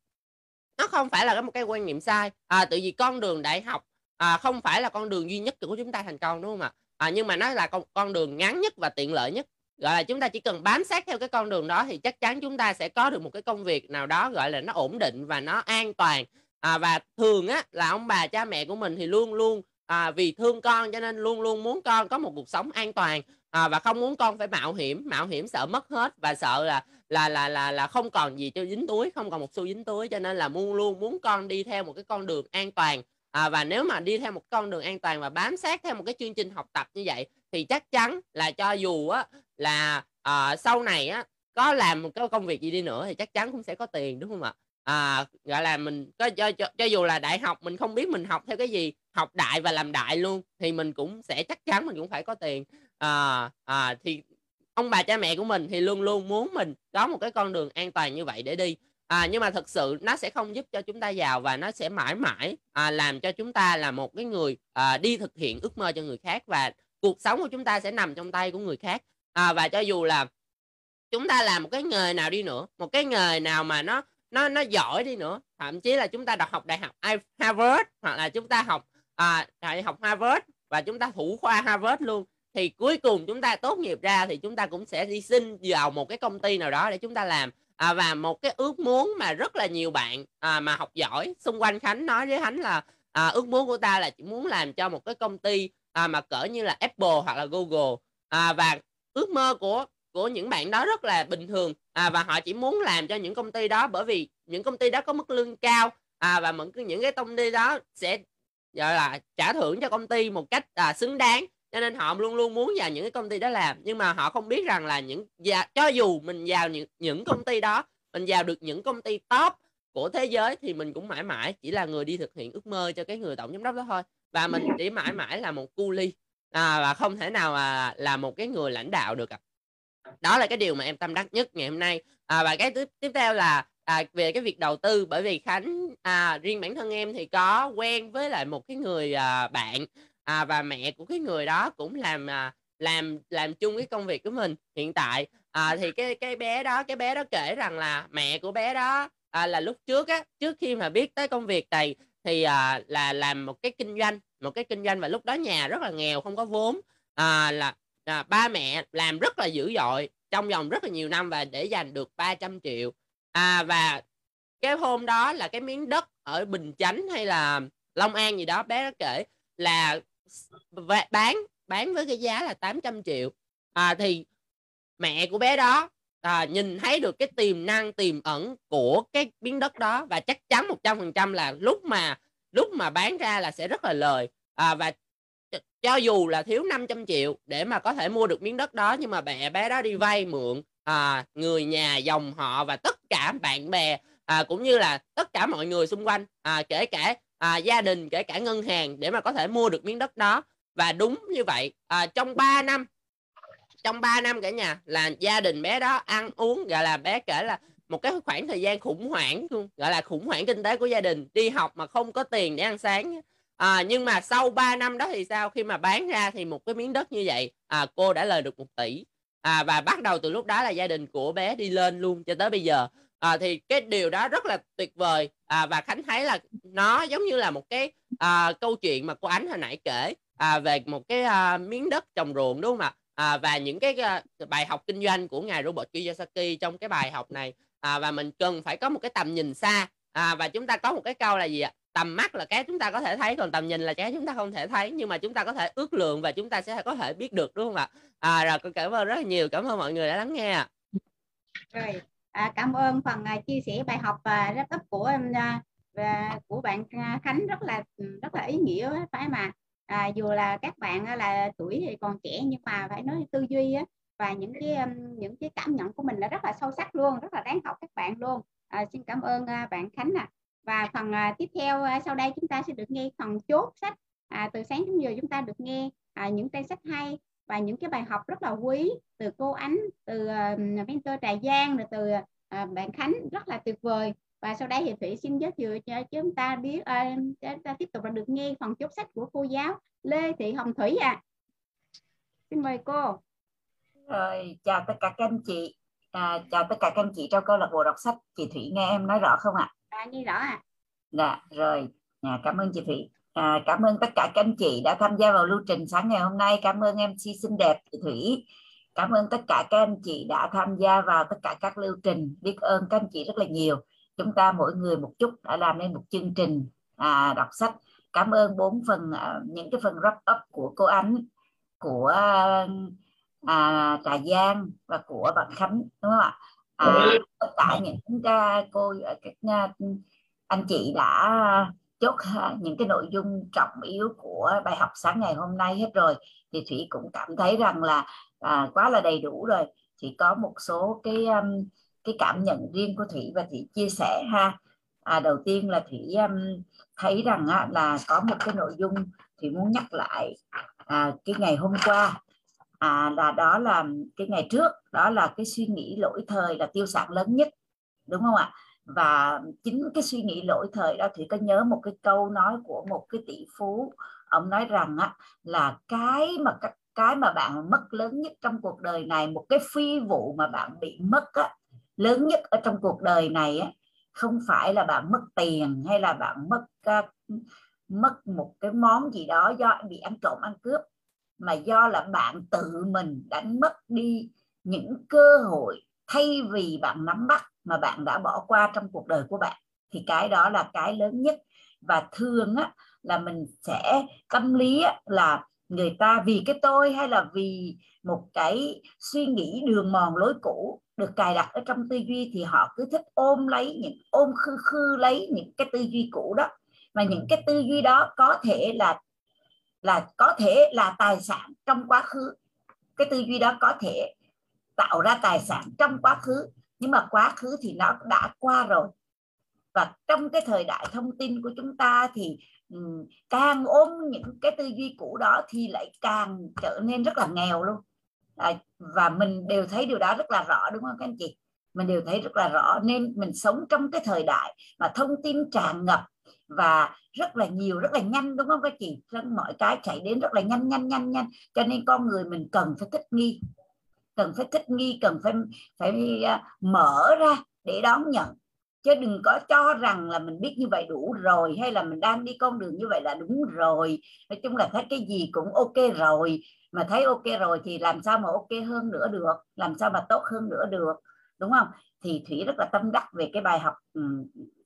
nó không phải là một cái quan niệm sai. À, tự vì con đường đại học à, không phải là con đường duy nhất của chúng ta thành công đúng không ạ? À, nhưng mà nó là con, con đường ngắn nhất và tiện lợi nhất. Gọi là chúng ta chỉ cần bám sát theo cái con đường đó thì chắc chắn chúng ta sẽ có được một cái công việc nào đó gọi là nó ổn định và nó an toàn. À, và thường á là ông bà cha mẹ của mình thì luôn luôn à, vì thương con cho nên luôn luôn muốn con có một cuộc sống an toàn. À, và không muốn con phải mạo hiểm mạo hiểm sợ mất hết và sợ là là là là là không còn gì cho dính túi không còn một xu dính túi. Cho nên là luôn luôn muốn con đi theo một cái con đường an toàn. À, và nếu mà đi theo một con đường an toàn và bám sát theo một cái chương trình học tập như vậy thì chắc chắn là cho dù á là à, sau này á có làm một cái công việc gì đi nữa thì chắc chắn cũng sẽ có tiền đúng không ạ? À, gọi là mình có cho, cho cho dù là đại học mình không biết mình học theo cái gì học đại và làm đại luôn thì mình cũng sẽ chắc chắn mình cũng phải có tiền. À, à, thì ông bà cha mẹ của mình thì luôn luôn muốn mình có một cái con đường an toàn như vậy để đi. À, nhưng mà thật sự nó sẽ không giúp cho chúng ta giàu và nó sẽ mãi mãi à, làm cho chúng ta là một cái người à, đi thực hiện ước mơ cho người khác và cuộc sống của chúng ta sẽ nằm trong tay của người khác. À, và cho dù là chúng ta làm một cái nghề nào đi nữa một cái nghề nào mà nó nó nó giỏi đi nữa. Thậm chí là chúng ta đọc học đại học Harvard hoặc là chúng ta học à, đại học Harvard và chúng ta thủ khoa Harvard luôn. Thì cuối cùng chúng ta tốt nghiệp ra thì chúng ta cũng sẽ đi xin vào một cái công ty nào đó để chúng ta làm. À, và một cái ước muốn mà rất là nhiều bạn à, mà học giỏi xung quanh Khánh nói với Khánh là à, ước muốn của ta là chỉ muốn làm cho một cái công ty à, mà cỡ như là Apple hoặc là Google. À, và ước mơ của của những bạn đó rất là bình thường à, và họ chỉ muốn làm cho những công ty đó bởi vì những công ty đó có mức lương cao. À, và những cái công ty đó sẽ gọi là trả thưởng cho công ty một cách à, xứng đáng. Cho nên họ luôn luôn muốn vào những cái công ty đó làm. Nhưng mà họ không biết rằng là những và cho dù mình vào những những công ty đó mình vào được những công ty top của thế giới thì mình cũng mãi mãi chỉ là người đi thực hiện ước mơ cho cái người tổng giám đốc đó thôi. Và mình chỉ mãi mãi là một cu ly. À, và không thể nào à, là một cái người lãnh đạo được à đó là cái điều mà em tâm đắc nhất ngày hôm nay. À, và cái tiếp tiếp theo là à, về cái việc đầu tư bởi vì khánh à, riêng bản thân em thì có quen với lại một cái người à, bạn à, và mẹ của cái người đó cũng làm à, làm làm chung cái công việc của mình hiện tại. À, thì cái cái bé đó cái bé đó kể rằng là mẹ của bé đó à, là lúc trước á trước khi mà biết tới công việc này thì à, là làm một cái kinh doanh một cái kinh doanh và lúc đó nhà rất là nghèo không có vốn. À, là à, ba mẹ làm rất là dữ dội trong vòng rất là nhiều năm và để giành được 300 triệu. À, và cái hôm đó là cái miếng đất ở Bình Chánh hay là Long An gì đó bé nó kể là bán bán với cái giá là 800 triệu. À, thì mẹ của bé đó à, nhìn thấy được cái tiềm năng tiềm ẩn của cái miếng đất đó và chắc chắn 100% là lúc mà lúc mà bán ra là sẽ rất là lời. À, và cho dù là thiếu 500 triệu để mà có thể mua được miếng đất đó nhưng mà mẹ bé đó đi vay mượn à, người nhà dòng họ và tất cả bạn bè à, cũng như là tất cả mọi người xung quanh à, kể cả à, gia đình kể cả ngân hàng để mà có thể mua được miếng đất đó. Và đúng như vậy à, trong 3 năm trong 3 năm cả nhà là gia đình bé đó ăn uống gọi là bé kể là một cái khoảng thời gian khủng hoảng gọi là khủng hoảng kinh tế của gia đình đi học mà không có tiền để ăn sáng à, nhưng mà sau 3 năm đó thì sao? Khi mà bán ra thì một cái miếng đất như vậy à, cô đã lời được một tỷ. À, và bắt đầu từ lúc đó là gia đình của bé đi lên luôn cho tới bây giờ. À, thì cái điều đó rất là tuyệt vời. À, và khánh thấy là nó giống như là một cái à, câu chuyện mà cô ánh hồi nãy kể à, về một cái à, miếng đất trồng ruộng đúng không ạ? À, và những cái à, bài học kinh doanh của ngài Robert Kiyosaki trong cái bài học này. À, và mình cần phải có một cái tầm nhìn xa. À, và chúng ta có một cái câu là gì ạ? Tầm mắt là cái chúng ta có thể thấy còn tầm nhìn là cái chúng ta không thể thấy. Nhưng mà chúng ta có thể ước lượng và chúng ta sẽ có thể biết được đúng không ạ? À, rồi con cảm ơn rất là nhiều. Cảm ơn mọi người đã lắng nghe rồi à, cảm ơn phần à, chia sẻ bài học và rất up của em à, và của bạn à, Khánh. Rất là ừ, rất là ý nghĩa phải mà. À, dù là các bạn à, là tuổi thì còn trẻ nhưng mà phải nói tư duy á, và những cái à, những cái cảm nhận của mình là rất là sâu sắc luôn rất là đáng học các bạn luôn. À, xin cảm ơn bạn Khánh ạ à và phần à, tiếp theo à, sau đây chúng ta sẽ được nghe phần chốt sách à, từ sáng đến giờ chúng ta được nghe à, những tên sách hay và những cái bài học rất là quý từ cô Ánh từ uh, mentor Trà Giang rồi từ uh, bạn Khánh rất là tuyệt vời và sau đây thì Thủy xin giới thiệu cho chúng ta biết uh, chúng ta tiếp tục là được nghe phần chốt sách của cô giáo Lê Thị Hồng Thủy ạ. À. Xin mời cô. Rồi, chào tất cả các anh chị. À, chào tất cả các anh chị trong câu lạc bộ đọc sách. Chị Thủy nghe em nói rõ không ạ? À, nghe rõ. À. Dạ, rồi. À, cảm ơn chị Thủy. À, cảm ơn tất cả các anh chị đã tham gia vào lưu trình sáng ngày hôm nay. Cảm ơn MC xinh đẹp chị Thủy. Cảm ơn tất cả các anh chị đã tham gia vào tất cả các lưu trình. Biết ơn các anh chị rất là nhiều. Chúng ta mỗi người một chút đã làm nên một chương trình à, đọc sách. Cảm ơn bốn phần à, những cái phần wrap up của cô Ánh, của à, Trà Giang và của bạn Khánh đúng không ạ? À, tất cả những uh, cô các uh, anh chị đã chốt những cái nội dung trọng yếu của bài học sáng ngày hôm nay hết rồi. Thì thủy cũng cảm thấy rằng là à, quá là đầy đủ rồi. Chỉ có một số cái um, cái cảm nhận riêng của thủy và thủy chia sẻ ha. À, đầu tiên là thủy um, thấy rằng á, là có một cái nội dung thủy muốn nhắc lại à, cái ngày hôm qua à, là đó là cái ngày trước đó là cái suy nghĩ lỗi thời là tiêu sản lớn nhất đúng không ạ? Và chính cái suy nghĩ lỗi thời đó thì có nhớ một cái câu nói của một cái tỷ phú ông nói rằng á là cái mà cái cái mà bạn mất lớn nhất trong cuộc đời này một cái phi vụ mà bạn bị mất á, lớn nhất ở trong cuộc đời này á, không phải là bạn mất tiền hay là bạn mất uh, mất một cái món gì đó do bị ăn trộm ăn cướp mà do là bạn tự mình đánh mất đi những cơ hội thay vì bạn nắm bắt mà bạn đã bỏ qua trong cuộc đời của bạn. Thì cái đó là cái lớn nhất. Và thường á, là mình sẽ tâm lý á, là người ta vì cái tôi hay là vì một cái suy nghĩ đường mòn lối cũ được cài đặt ở trong tư duy thì họ cứ thích ôm lấy những ôm khư khư lấy những cái tư duy cũ đó. Mà những cái tư duy đó có thể là là có thể là tài sản trong quá khứ. Cái tư duy đó có thể tạo ra tài sản trong quá khứ nhưng mà quá khứ thì nó đã qua rồi. Và trong cái thời đại thông tin của chúng ta thì um, càng ôm những cái tư duy cũ đó thì lại càng trở nên rất là nghèo luôn. À, và mình đều thấy điều đó rất là rõ đúng không các anh chị? Mình đều thấy rất là rõ. Nên mình sống trong cái thời đại mà thông tin tràn ngập và rất là nhiều, rất là nhanh, đúng không các chị? Mọi cái chạy đến rất là nhanh nhanh nhanh nhanh. Cho nên con người mình cần phải thích nghi, cần phải thích nghi, cần phải phải à, mở ra để đón nhận. Chứ đừng có cho rằng là mình biết như vậy đủ rồi, hay là mình đang đi con đường như vậy là đúng rồi. Nói chung là thấy cái gì cũng ok rồi. Mà thấy ok rồi thì làm sao mà ok hơn nữa được? Làm sao mà tốt hơn nữa được? Đúng không? Thì thủy rất là tâm đắc về cái bài học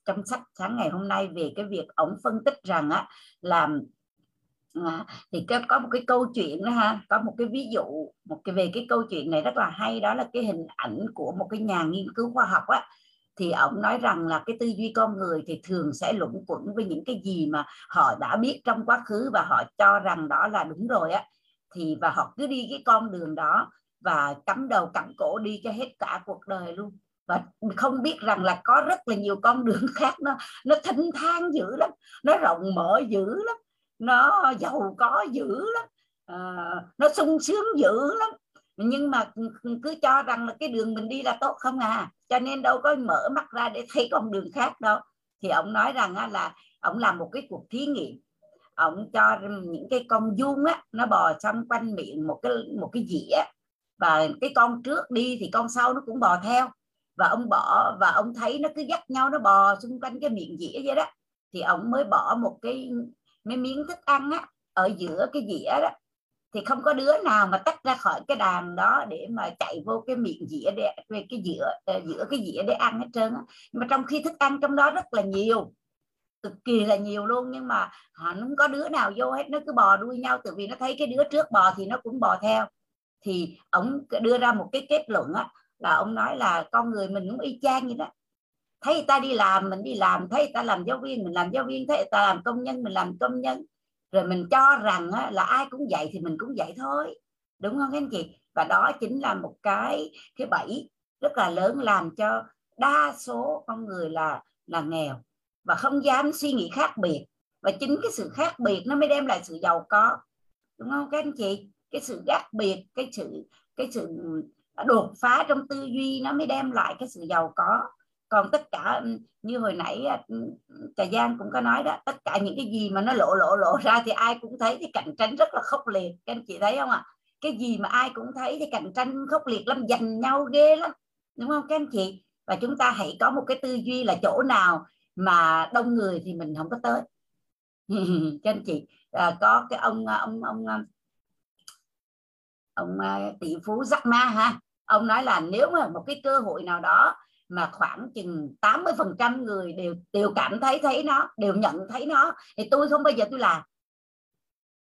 trong sách sáng ngày hôm nay về cái việc ổng phân tích rằng á làm à, thì có một cái câu chuyện đó ha có một cái ví dụ một cái về cái câu chuyện này rất là hay đó là cái hình ảnh của một cái nhà nghiên cứu khoa học á. Thì ông nói rằng là cái tư duy con người thì thường sẽ luẩn quẩn với những cái gì mà họ đã biết trong quá khứ và họ cho rằng đó là đúng rồi á. Thì và họ cứ đi cái con đường đó và cắm đầu cắm cổ đi cho hết cả cuộc đời luôn và không biết rằng là có rất là nhiều con đường <laughs> khác nó nó thanh thang dữ lắm nó rộng mở dữ lắm nó giàu có dữ lắm à, nó sung sướng dữ lắm. Nhưng mà cứ cho rằng là cái đường mình đi là tốt không à cho nên đâu có mở mắt ra để thấy con đường khác đâu. Thì ông nói rằng là ông làm một cái cuộc thí nghiệm ông cho những cái con vuông á nó bò xung quanh miệng một cái một cái dĩa và cái con trước đi thì con sau nó cũng bò theo và ông bỏ, và ông thấy nó cứ dắt nhau, nó bò xung quanh cái miệng dĩa vậy đó. Thì ông mới bỏ một cái, mấy miếng thức ăn á, ở giữa cái dĩa đó. Thì không có đứa nào mà tách ra khỏi cái đàn đó để mà chạy vô cái miệng dĩa để, về cái dĩa ờ, giữa cái dĩa để ăn hết trơn á. Nhưng mà trong khi thức ăn trong đó rất là nhiều, cực kỳ là nhiều luôn. Nhưng mà họ không có đứa nào vô hết, nó cứ bò đuôi nhau. Tự vì nó thấy cái đứa trước bò thì nó cũng bò theo. Thì ông đưa ra một cái kết luận á là ông nói là con người mình cũng y chang như đó. Thấy ta đi làm mình đi làm. Thấy ta làm giáo viên mình làm giáo viên. Thấy ta làm công nhân mình làm công nhân. Rồi mình cho rằng á, là ai cũng vậy thì mình cũng vậy thôi. Đúng không các anh chị? Và đó chính là một cái cái bẫy rất là lớn làm cho đa số con người là là nghèo và không dám suy nghĩ khác biệt. Và chính cái sự khác biệt nó mới đem lại sự giàu có. Đúng không các anh chị? Cái sự khác biệt cái sự cái sự đột phá trong tư duy nó mới đem lại cái sự giàu có. Còn tất cả như hồi nãy à, trà giang cũng có nói đó tất cả những cái gì mà nó lộ lộ lộ ra thì ai cũng thấy thì cạnh tranh rất là khốc liệt. Các anh chị thấy không ạ? Cái gì mà ai cũng thấy thì cạnh tranh khốc liệt lắm giành nhau ghê lắm đúng không các anh chị? Và chúng ta hãy có một cái tư duy là chỗ nào mà đông người thì mình không có tới. <laughs> Các anh chị à, có cái ông à, ông ông à, ông, ông tỷ phú Jack Ma ha? Ông nói là nếu mà một cái cơ hội nào đó mà khoảng chừng 80% người đều đều cảm thấy thấy nó, đều nhận thấy nó, thì tôi không bao giờ tôi làm.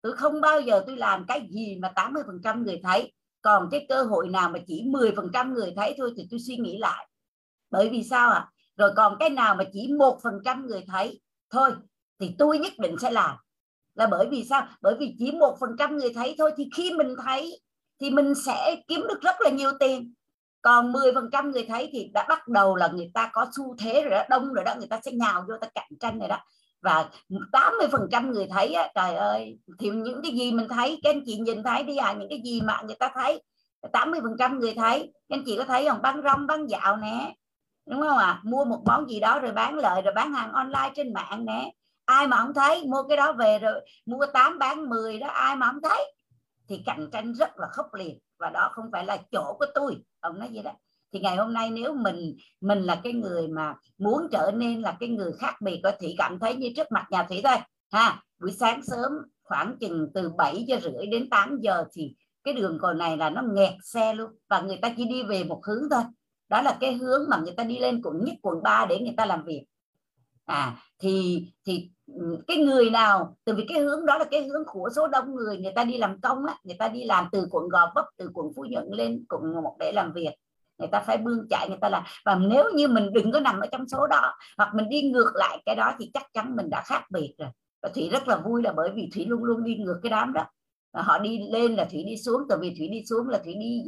Tôi không bao giờ tôi làm cái gì mà 80% người thấy. Còn cái cơ hội nào mà chỉ 10% người thấy thôi thì tôi suy nghĩ lại. Bởi vì sao ạ? À? rồi còn cái nào mà chỉ một phần trăm người thấy thôi thì tôi nhất định sẽ làm. Là bởi vì sao? Bởi vì chỉ một phần trăm người thấy thôi thì khi mình thấy thì mình sẽ kiếm được rất là nhiều tiền. Còn 10% người thấy thì đã bắt đầu là người ta có xu thế rồi đó đông rồi đó người ta sẽ nhào vô ta cạnh tranh rồi đó. Và 80% người thấy á, trời ơi thì những cái gì mình thấy các anh chị nhìn thấy đi à những cái gì mà người ta thấy 80% người thấy các anh chị có thấy không? Bán rong bán dạo nè đúng không ạ? À? mua một món gì đó rồi bán lợi rồi bán hàng online trên mạng nè. Ai mà không thấy mua cái đó về rồi mua 8 bán 10 đó ai mà không thấy thì cạnh tranh rất là khốc liệt, và đó không phải là chỗ của tôi. Ông nói vậy đó. Thì ngày hôm nay nếu mình mình là cái người mà muốn trở nên là cái người khác biệt, có thị cảm thấy như trước mặt nhà thủy thôi, ha. Buổi sáng sớm khoảng chừng từ 7 giờ rưỡi đến 8 giờ thì cái đường cầu này là nó nghẹt xe luôn, và người ta chỉ đi về một hướng thôi. Đó là cái hướng mà người ta đi lên quận nhất, quận 3 để người ta làm việc. À thì thì cái người nào từ vì cái hướng đó là cái hướng của số đông người người ta đi làm công á, người ta đi làm từ quận gò vấp, từ quận phú nhuận lên quận một để làm việc. Người ta phải bươn chạy người ta làm. Và nếu như mình đừng có nằm ở trong số đó, hoặc mình đi ngược lại cái đó, thì chắc chắn mình đã khác biệt rồi. Và thủy rất là vui là bởi vì thủy luôn luôn đi ngược cái đám đó họ đi lên là thủy đi xuống tại vì thủy đi xuống là thủy đi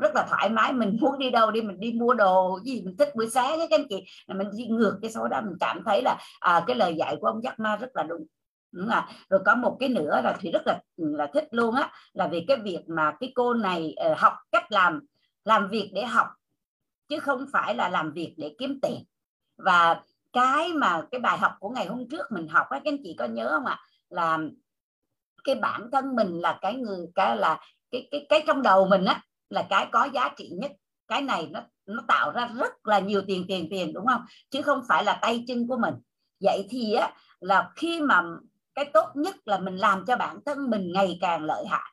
rất là thoải mái. Mình muốn đi đâu đi mình đi mua đồ gì mình thích buổi sáng ấy, các anh chị. Mình đi ngược cái số đó mình cảm thấy là à, cái lời dạy của ông Jack Ma rất là đúng. Đúng là rồi có một cái nữa là thủy rất là ừ, là thích luôn á là vì cái việc mà cái cô này uh, học cách làm làm việc để học chứ không phải là làm việc để kiếm tiền. Và cái mà cái bài học của ngày hôm trước mình học á các anh chị có nhớ không ạ? Là cái bản thân mình là cái người cái là cái cái cái trong đầu mình á là cái có giá trị nhất. Cái này nó nó tạo ra rất là nhiều tiền tiền tiền đúng không? Chứ không phải là tay chân của mình. Vậy thì á là khi mà cái tốt nhất là mình làm cho bản thân mình ngày càng lợi hại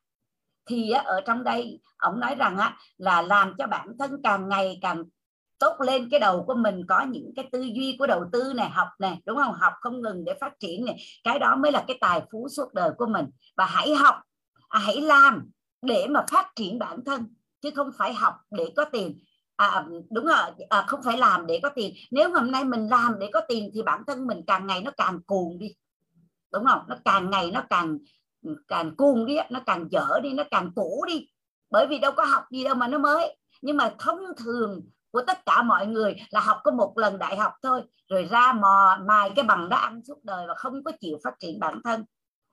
thì á, ở trong đây ông nói rằng á là làm cho bản thân càng ngày càng tốt lên cái đầu của mình có những cái tư duy của đầu tư này học này đúng không? Học không ngừng để phát triển này. Cái đó mới là cái tài phú suốt đời của mình. Và hãy học à, hãy làm để mà phát triển bản thân chứ không phải học để có tiền. À, đúng rồi à, không phải làm để có tiền. Nếu hôm nay mình làm để có tiền thì bản thân mình càng ngày nó càng cuồng đi. Đúng không? Nó càng ngày nó càng càng cuồng đi nó càng dở đi nó càng cũ đi. Bởi vì đâu có học gì đâu mà nó mới. Nhưng mà thông thường của tất cả mọi người là học có một lần đại học thôi rồi ra mò mài cái bằng đó ăn suốt đời và không có chịu phát triển bản thân.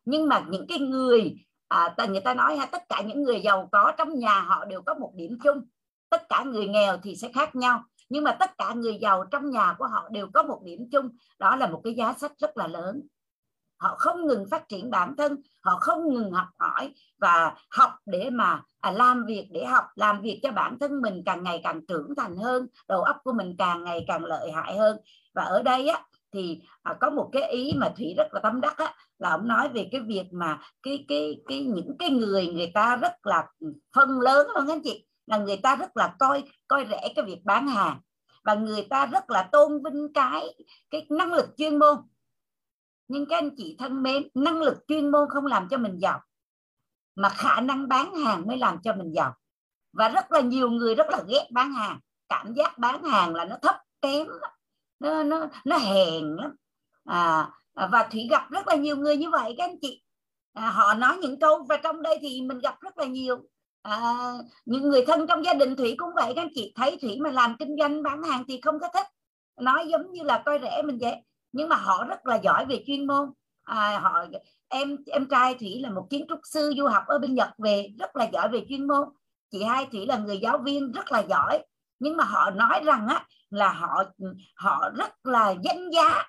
Nhưng mà những cái người à, người ta nói ha tất cả những người giàu có trong nhà họ đều có một điểm chung. Tất cả người nghèo thì sẽ khác nhau nhưng mà tất cả người giàu trong nhà của họ đều có một điểm chung. Đó là một cái giá sách rất là lớn họ không ngừng phát triển bản thân họ không ngừng học hỏi và học để mà à, làm việc để học làm việc cho bản thân mình càng ngày càng trưởng thành hơn đầu óc của mình càng ngày càng lợi hại hơn. Và ở đây á thì à, có một cái ý mà thủy rất là tâm đắc á là ông nói về cái việc mà cái cái cái những cái người người ta rất là phân lớn luôn anh chị là người ta rất là coi coi rẻ cái việc bán hàng và người ta rất là tôn vinh cái cái năng lực chuyên môn nhưng các anh chị thân mến năng lực chuyên môn không làm cho mình giàu mà khả năng bán hàng mới làm cho mình giàu. Và rất là nhiều người rất là ghét bán hàng. Cảm giác bán hàng là nó thấp kém nó nó nó hèn lắm. À, và thủy gặp rất là nhiều người như vậy các anh chị. À, họ nói những câu và trong đây thì mình gặp rất là nhiều. À, những người thân trong gia đình thủy cũng vậy các anh chị. Thấy thủy mà làm kinh doanh bán hàng thì không có thích. Nói giống như là coi rẻ mình vậy nhưng mà họ rất là giỏi về chuyên môn. À, họ em em trai thủy là một kiến trúc sư du học ở bên nhật về rất là giỏi về chuyên môn. Chị hai thủy là người giáo viên rất là giỏi. Nhưng mà họ nói rằng á là họ họ rất là danh giá.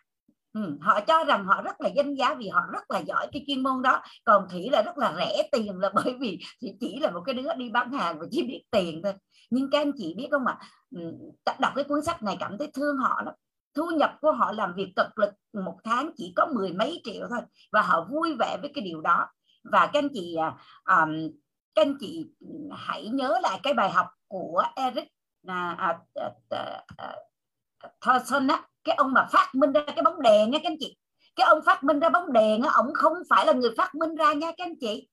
Ừ, họ cho rằng họ rất là danh giá vì họ rất là giỏi cái chuyên môn đó. Còn thủy là rất là rẻ tiền là <laughs> bởi vì thủy chỉ là một cái đứa đi bán hàng và chỉ biết tiền thôi. Nhưng các anh chị biết không ạ? Ừ, đọc cái cuốn sách này cảm thấy thương họ lắm thu nhập của họ làm việc cực lực một tháng chỉ có mười mấy triệu thôi và họ vui vẻ với cái điều đó. Và các anh chị um, các anh chị hãy nhớ lại cái bài học của Eric à, à, à, à, à, Thorson á. Cái ông mà phát minh ra cái bóng đèn nha các anh chị. Cái ông phát minh ra bóng đèn á ông không phải là người phát minh ra nha các anh chị.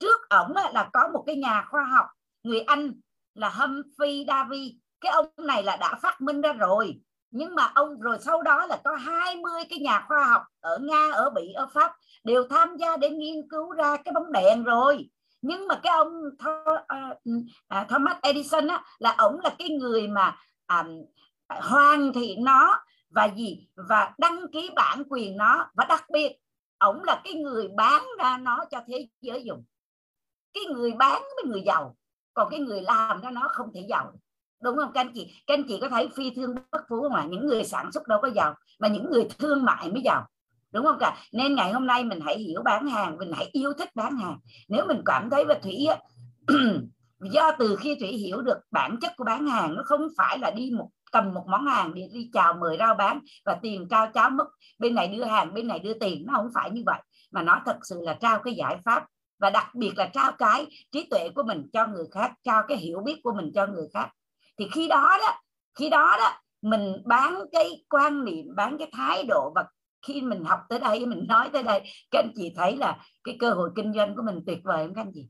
Trước ổng là có một cái nhà khoa học người Anh là Humphrey Davy. Cái ông này là đã phát minh ra rồi nhưng mà ông rồi sau đó là có 20 cái nhà khoa học ở Nga ở Bỉ ở Pháp đều tham gia để nghiên cứu ra cái bóng đèn rồi. Nhưng mà cái ông ờ, à, Thomas Edison á, là ổng là cái người mà à, hoàn thiện nó và gì? Và đăng ký bản quyền nó. Và đặc biệt ổng là cái người bán ra nó cho thế giới dùng. Cái người bán với người giàu còn cái người làm ra nó không thể giàu đúng không? Các anh chị, các anh chị có thấy phi thương bất phú không ạ? Những người sản xuất đâu có giàu, mà những người thương mại mới giàu. Đúng không cả? Nên ngày hôm nay mình hãy hiểu bán hàng, mình hãy yêu thích bán hàng. Nếu mình cảm thấy và thủy á, <clears throat> do từ khi thủy hiểu được bản chất của bán hàng, nó không phải là đi một, cầm một món hàng để đi chào mời rao bán và tiền cao cháo mất bên này đưa hàng, bên này đưa tiền. Nó không phải như vậy, mà nó thật sự là trao cái giải pháp và đặc biệt là trao cái trí tuệ của mình cho người khác, trao cái hiểu biết của mình cho người khác thì khi đó đó, khi đó đó, mình bán cái quan niệm, bán cái thái độ và khi mình học tới đây, mình nói tới đây, các anh chị thấy là cái cơ hội kinh doanh của mình tuyệt vời không các anh chị?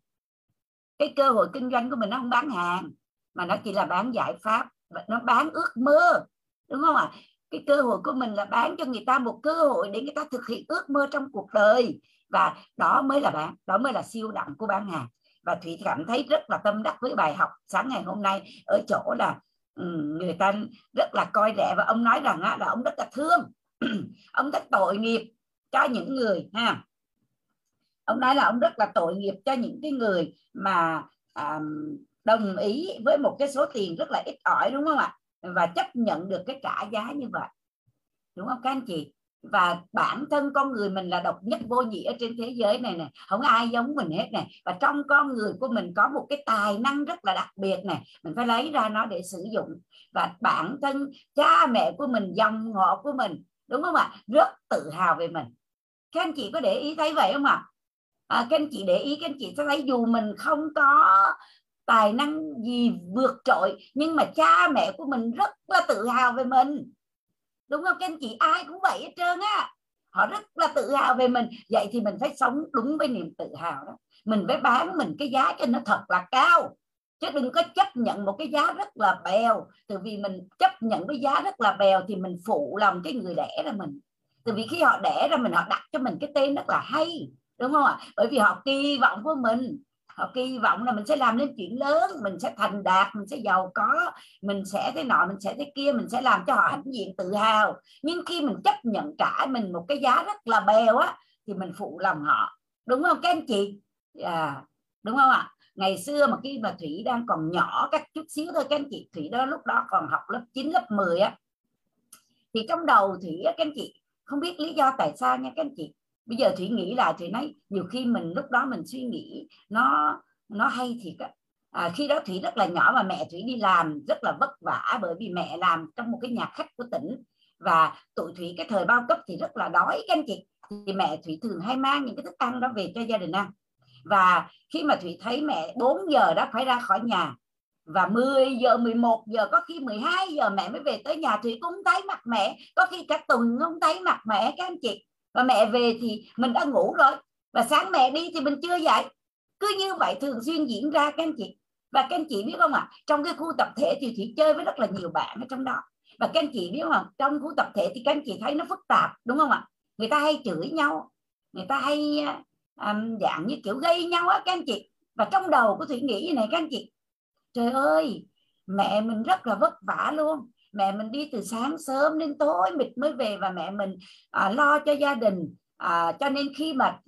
Cái cơ hội kinh doanh của mình nó không bán hàng, mà nó chỉ là bán giải pháp nó bán ước mơ, đúng không ạ? Cái cơ hội của mình là bán cho người ta một cơ hội để người ta thực hiện ước mơ trong cuộc đời và đó mới là bán, đó mới là siêu đẳng của bán hàng và thủy cảm thấy rất là tâm đắc với bài học sáng ngày hôm nay ở chỗ là người ta rất là coi rẻ và ông nói rằng là ông rất là thương. <clears throat> Ông rất tội nghiệp cho những người ha. Ông nói là ông rất là tội nghiệp cho những cái người mà à, đồng ý với một cái số tiền rất là ít ỏi đúng không ạ? Và chấp nhận được cái trả giá như vậy. Đúng không các anh chị? Và bản thân con người mình là độc nhất vô nhị ở trên thế giới này này không ai giống mình hết này và trong con người của mình có một cái tài năng rất là đặc biệt này mình phải lấy ra nó để sử dụng. Và bản thân cha mẹ của mình dòng họ của mình đúng không ạ? Rất tự hào về mình. Các anh chị có để ý thấy vậy không ạ? À, các anh chị để ý các anh chị sẽ thấy dù mình không có tài năng gì vượt trội nhưng mà cha mẹ của mình rất là tự hào về mình đúng không? Các anh chị ai cũng vậy hết trơn á. Họ rất là tự hào về mình. Vậy thì mình phải sống đúng với niềm tự hào đó. Mình phải bán mình cái giá cho nó thật là cao. Chứ đừng có chấp nhận một cái giá rất là bèo. Từ vì mình chấp nhận cái giá rất là bèo thì mình phụ lòng cái người đẻ ra mình. Từ vì khi họ đẻ ra mình, họ đặt cho mình cái tên rất là hay. Đúng không ạ? Bởi vì họ kỳ vọng của mình họ kỳ vọng là mình sẽ làm nên chuyện lớn mình sẽ thành đạt mình sẽ giàu có mình sẽ thế nọ mình sẽ thế kia mình sẽ làm cho họ hãnh diện tự hào. Nhưng khi mình chấp nhận trả mình một cái giá rất là bèo á thì mình phụ lòng họ. Đúng không các anh chị? À, đúng không ạ? Ngày xưa mà khi mà thủy đang còn nhỏ các chút xíu thôi các anh chị thủy đó lúc đó còn học lớp 9, lớp 10 á. Thì trong đầu thủy á các anh chị không biết lý do tại sao nha các anh chị bây giờ thủy nghĩ là thủy nói nhiều khi mình lúc đó mình suy nghĩ nó nó hay thiệt á. À, khi đó thủy rất là nhỏ và mẹ thủy đi làm rất là vất vả bởi vì mẹ làm trong một cái nhà khách của tỉnh. Và tụi thủy cái thời bao cấp thì rất là đói các anh chị. Thì mẹ thủy thường hay mang những cái thức ăn đó về cho gia đình ăn. Và khi mà thủy thấy mẹ 4 giờ đã phải ra khỏi nhà và 10 giờ 11 giờ có khi 12 giờ mẹ mới về tới nhà Thủy cũng thấy mặt mẹ có khi cả tuần không thấy mặt mẹ các anh chị và mẹ về thì mình đã ngủ rồi. Và sáng mẹ đi thì mình chưa dậy. Cứ như vậy thường xuyên diễn ra các anh chị. Và các anh chị biết không ạ? À, trong cái khu tập thể thì thủy chơi với rất là nhiều bạn ở trong đó. Và các anh chị biết không? Trong khu tập thể thì các anh chị thấy nó phức tạp đúng không ạ? Người ta hay chửi nhau. Người ta hay um, dạng như kiểu gây nhau á các anh chị. Và trong đầu của thủy nghĩ như này các anh chị. Trời ơi! Mẹ mình rất là vất vả luôn mẹ mình đi từ sáng sớm đến tối mịt mới về và mẹ mình à, lo cho gia đình. À, cho nên khi mà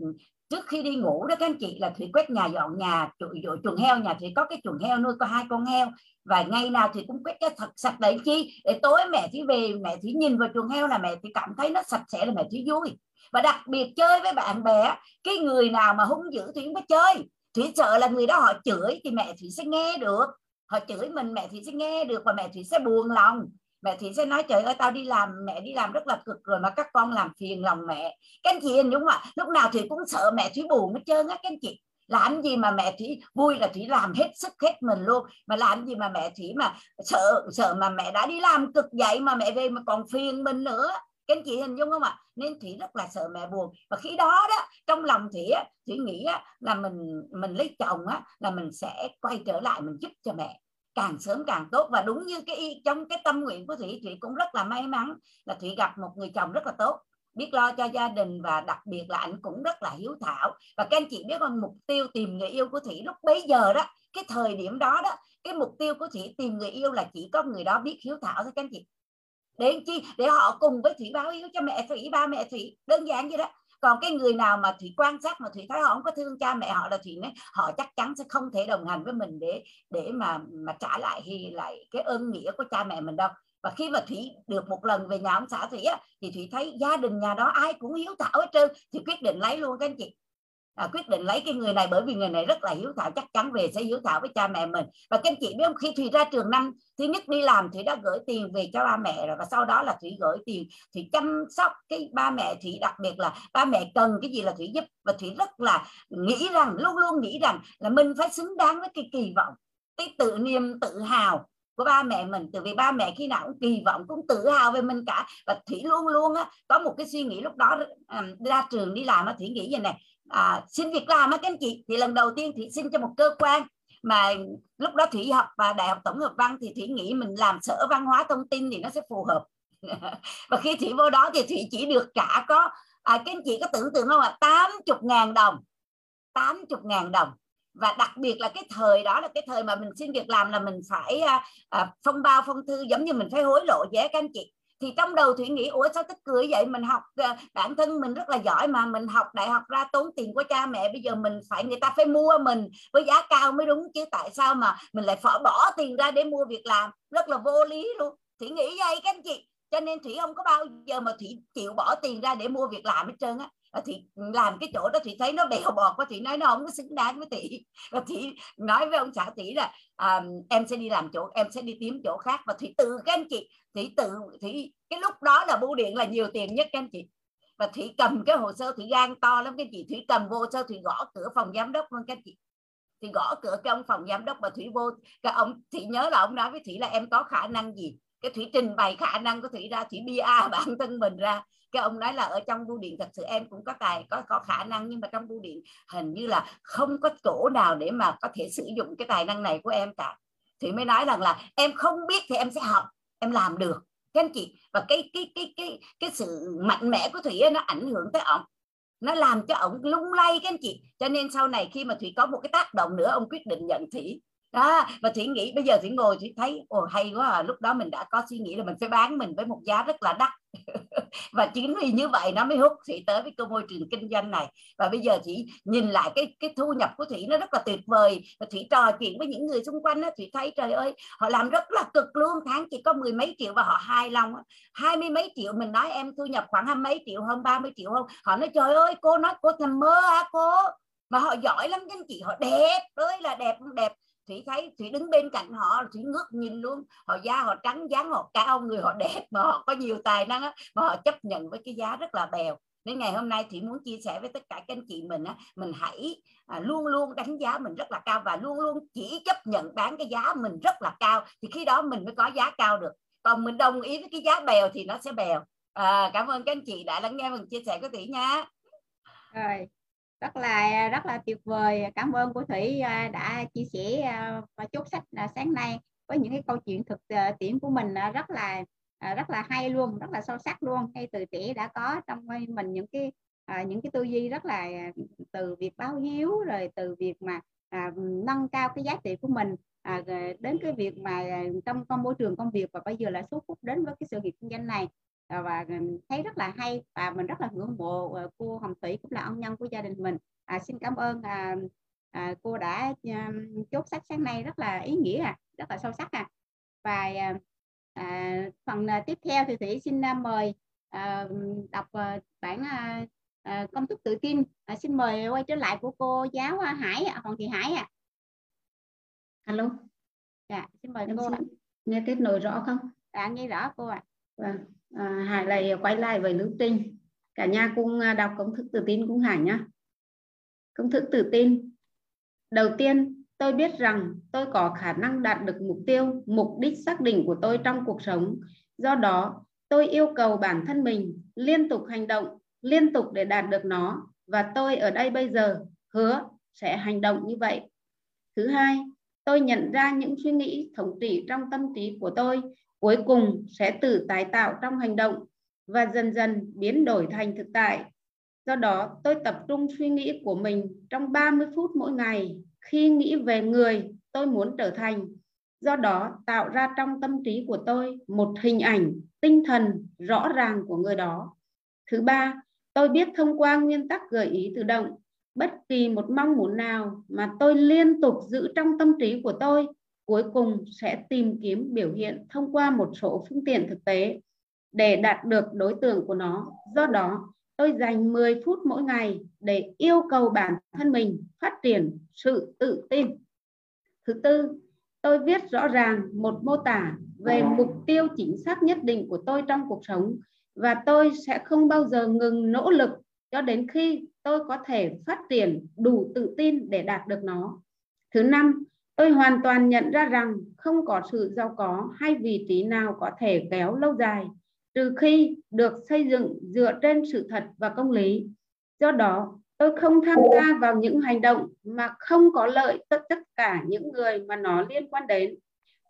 trước khi đi ngủ đó các anh chị là thủy quét nhà dọn nhà chuồng, chuồng heo nhà thủy có cái chuồng heo nuôi có hai con heo. Và ngày nào thì cũng quét cho thật sạch để chi. Để tối mẹ thủy về mẹ thủy nhìn vào chuồng heo là mẹ thủy cảm thấy nó sạch sẽ là mẹ thủy vui. Và đặc biệt chơi với bạn bè cái người nào mà hung dữ thủy không có chơi. Thủy sợ là người đó họ chửi thì mẹ thủy sẽ nghe được họ chửi mình, mẹ thủy sẽ nghe được và mẹ thủy sẽ buồn lòng. Mẹ thủy sẽ nói, trời ơi, tao đi làm, mẹ đi làm rất là cực rồi mà các con làm phiền lòng mẹ. Các anh chị hình đúng không ạ, lúc nào thủy cũng sợ mẹ thủy buồn hết trơn á các anh chị. Làm gì mà mẹ thủy vui là thủy làm hết sức hết mình luôn, mà làm gì mà mẹ thủy mà sợ sợ mà mẹ đã đi làm cực vậy mà mẹ về mà còn phiền mình nữa các anh chị hình dung không ạ? Nên thủy rất là sợ mẹ buồn. Và khi đó đó trong lòng thủy á, thủy nghĩ là mình mình lấy chồng á, là mình sẽ quay trở lại mình giúp cho mẹ. Càng sớm càng tốt. Và đúng như cái trong cái tâm nguyện của thủy thủy cũng rất là may mắn là thủy gặp một người chồng rất là tốt. Biết lo cho gia đình và đặc biệt là anh cũng rất là hiếu thảo. Và các anh chị biết không mục tiêu tìm người yêu của thủy lúc bấy giờ đó cái thời điểm đó đó cái mục tiêu của thủy tìm người yêu là chỉ có người đó biết hiếu thảo thôi các anh chị để chi? Để họ cùng với thủy báo hiếu cho mẹ thủy ba mẹ thủy. Đơn giản vậy đó. Còn cái người nào mà thủy quan sát mà thủy thấy họ không có thương cha mẹ họ là thủy nói họ chắc chắn sẽ không thể đồng hành với mình để để mà mà trả lại thì lại cái ơn nghĩa của cha mẹ mình đâu. Và khi mà thủy được một lần về nhà ông xã thủy á, thì thủy thấy gia đình nhà đó ai cũng hiếu thảo hết trơn thì quyết định lấy luôn các anh chị à, quyết định lấy cái người này bởi vì người này rất là hiếu thảo chắc chắn về sẽ hiếu thảo với cha mẹ mình. Và các anh chị biết không khi thùy ra trường năm thứ nhất đi làm thì đã gửi tiền về cho ba mẹ rồi và sau đó là thủy gửi tiền thủy chăm sóc cái ba mẹ thủy đặc biệt là ba mẹ cần cái gì là thủy giúp. Và thủy rất là nghĩ rằng luôn luôn nghĩ rằng là mình phải xứng đáng với cái kỳ vọng cái tự niềm tự hào của ba mẹ mình. Từ vì ba mẹ khi nào cũng kỳ vọng cũng tự hào về mình cả. Và thủy luôn luôn á có một cái suy nghĩ lúc đó ờ, ra trường đi làm á thủy nghĩ vậy này à, xin việc làm á các anh chị. Thì lần đầu tiên thủy xin cho một cơ quan mà lúc đó thủy học và đại học tổng hợp văn thì thủy nghĩ mình làm sở văn hóa thông tin thì nó sẽ phù hợp. <laughs> Và khi thủy vô đó thì thủy chỉ được trả có à, các anh chị có tưởng tượng không ạ? tám chục ngàn đồng. tám chục ngàn đồng. Và đặc biệt là cái thời đó là cái thời mà mình xin việc làm là mình phải à, à, phong bao phong thư giống như mình phải hối lộ với các anh chị thì trong đầu thủy nghĩ, ủa, sao tức cười vậy? Mình học ờ, bản thân mình rất là giỏi mà, mình học đại học ra tốn tiền của cha mẹ, bây giờ mình phải, người ta phải mua mình với giá cao mới đúng, chứ tại sao mà mình lại phải bỏ tiền ra để mua việc làm? Rất là vô lý luôn. Thủy nghĩ vậy các anh chị. Cho nên thủy không có bao giờ mà thủy chịu bỏ tiền ra để mua việc làm hết trơn á. Ờ, thì làm cái chỗ đó thì thấy nó bèo bọt quá thì nói nó không có xứng đáng với tỷ và thì nói với ông xã tỷ là à, em sẽ đi làm chỗ em sẽ đi tìm chỗ khác. Và thì từ các anh chị thì từ thì cái lúc đó là bưu điện là nhiều tiền nhất các anh chị. Và thủy cầm cái hồ sơ thủy gan to lắm cái chị. Thủy cầm vô sơ thủy gõ cửa phòng giám đốc luôn các chị. Thì gõ cửa cái ông phòng giám đốc và thủy vô cái ông thủy nhớ là ông nói với thủy là em có khả năng gì cái thủy trình bày khả năng của thủy ra thủy bia <laughs> bản thân mình ra. Cái ông nói là ở trong bưu điện thật sự em cũng có tài có có khả năng nhưng mà trong bưu điện hình như là không có chỗ nào để mà có thể sử dụng cái tài năng này của em cả. Thì mới nói rằng là em không biết thì em sẽ học em làm được. Các anh chị và cái cái cái cái cái sự mạnh mẽ của thủy ấy, nó ảnh hưởng tới ổng. Nó làm cho ổng lung lay các anh chị. Cho nên sau này khi mà thủy có một cái tác động nữa ông quyết định nhận thủy đó và thủy nghĩ bây giờ thủy ngồi thủy thấy ồ hay quá à. lúc đó mình đã có suy nghĩ là mình phải bán mình với một giá rất là đắt. <laughs> Và chính vì như vậy nó mới hút thủy tới với cơ môi trường kinh doanh này. Và bây giờ thủy nhìn lại cái cái thu nhập của thủy nó rất là tuyệt vời. Và thủy trò chuyện với những người xung quanh đó, thủy thấy trời ơi họ làm rất là cực luôn tháng chỉ có mười mấy triệu và họ hài lòng hai mươi mấy triệu mình nói em thu nhập khoảng hai mấy triệu hơn ba mươi triệu không họ nói trời ơi cô nói cô nằm mơ à cô. Mà họ giỏi lắm các anh chị họ đẹp ơi là đẹp đẹp thủy thấy thủy đứng bên cạnh họ thủy ngước nhìn luôn. Họ da họ trắng dáng họ cao người họ đẹp mà họ có nhiều tài năng á, mà họ chấp nhận với cái giá rất là bèo. Nên ngày hôm nay thủy muốn chia sẻ với tất cả các anh chị mình á, mình hãy à, luôn luôn đánh giá mình rất là cao và luôn luôn chỉ chấp nhận bán cái giá mình rất là cao. Thì khi đó mình mới có giá cao được. Còn mình đồng ý với cái giá bèo thì nó sẽ bèo. À, cảm ơn các anh chị đã lắng nghe mình chia sẻ của thủy nha. Rồi rất là rất là tuyệt vời. Cảm ơn cô thủy à, đã chia sẻ à, và chốt sách sáng nay với những cái câu chuyện thực à, tiễn của mình rất là rất là hay luôn rất là sâu sắc luôn. Ngay từ trẻ đã có trong mình những cái những cái tư duy rất là từ việc báo hiếu rồi từ việc mà à, nâng cao cái giá trị của mình à, đến cái việc mà trong con môi trường công việc và bây giờ là số phút đến với cái sự nghiệp kinh doanh này và thấy rất là hay và mình rất là ngưỡng mộ ờ, cô Hồng Thủy cũng là ân nhân của gia đình mình. À, xin cảm ơn à, à, cô đã à, chốt sách sáng nay rất là ý nghĩa à, rất là sâu sắc à. Và à, à, phần à, tiếp theo thì Thủy xin à, mời à, đọc à, bản à, à, công thức tự tin. À, xin mời quay trở lại của cô giáo Hải ạ Hoàng Thị Hải ạ. À. alo. Dạ xin mời em cô xin, nghe tiếp nối rõ không? Dạ nghe rõ cô ạ. À. vâng à, Hải lại quay lại với lưu trình. Cả nhà cùng à, đọc công thức tự tin cùng Hải nhá. công thức tự tin. Đầu tiên tôi biết rằng tôi có khả năng đạt được mục tiêu mục đích xác định của tôi trong cuộc sống. Do đó tôi yêu cầu bản thân mình liên tục hành động liên tục để đạt được nó. Và tôi ở đây bây giờ hứa sẽ hành động như vậy. Thứ hai tôi nhận ra những suy nghĩ thống trị trong tâm trí của tôi cuối cùng sẽ tự tái tạo trong hành động và dần dần biến đổi thành thực tại. Do đó, tôi tập trung suy nghĩ của mình trong 30 phút mỗi ngày khi nghĩ về người tôi muốn trở thành. Do đó, tạo ra trong tâm trí của tôi một hình ảnh, tinh thần rõ ràng của người đó. Thứ ba, tôi biết thông qua nguyên tắc gợi ý tự động, bất kỳ một mong muốn nào mà tôi liên tục giữ trong tâm trí của tôi cuối cùng sẽ tìm kiếm biểu hiện thông qua một số phương tiện thực tế để đạt được đối tượng của nó. Do đó, tôi dành 10 phút mỗi ngày để yêu cầu bản thân mình phát triển sự tự tin. Thứ tư, tôi viết rõ ràng một mô tả về mục tiêu chính xác nhất định của tôi trong cuộc sống và tôi sẽ không bao giờ ngừng nỗ lực cho đến khi tôi có thể phát triển đủ tự tin để đạt được nó. Thứ năm, Tôi hoàn toàn nhận ra rằng không có sự giàu có hay vị trí nào có thể kéo lâu dài trừ khi được xây dựng dựa trên sự thật và công lý. Do đó, tôi không tham gia vào những hành động mà không có lợi tất tất cả những người mà nó liên quan đến.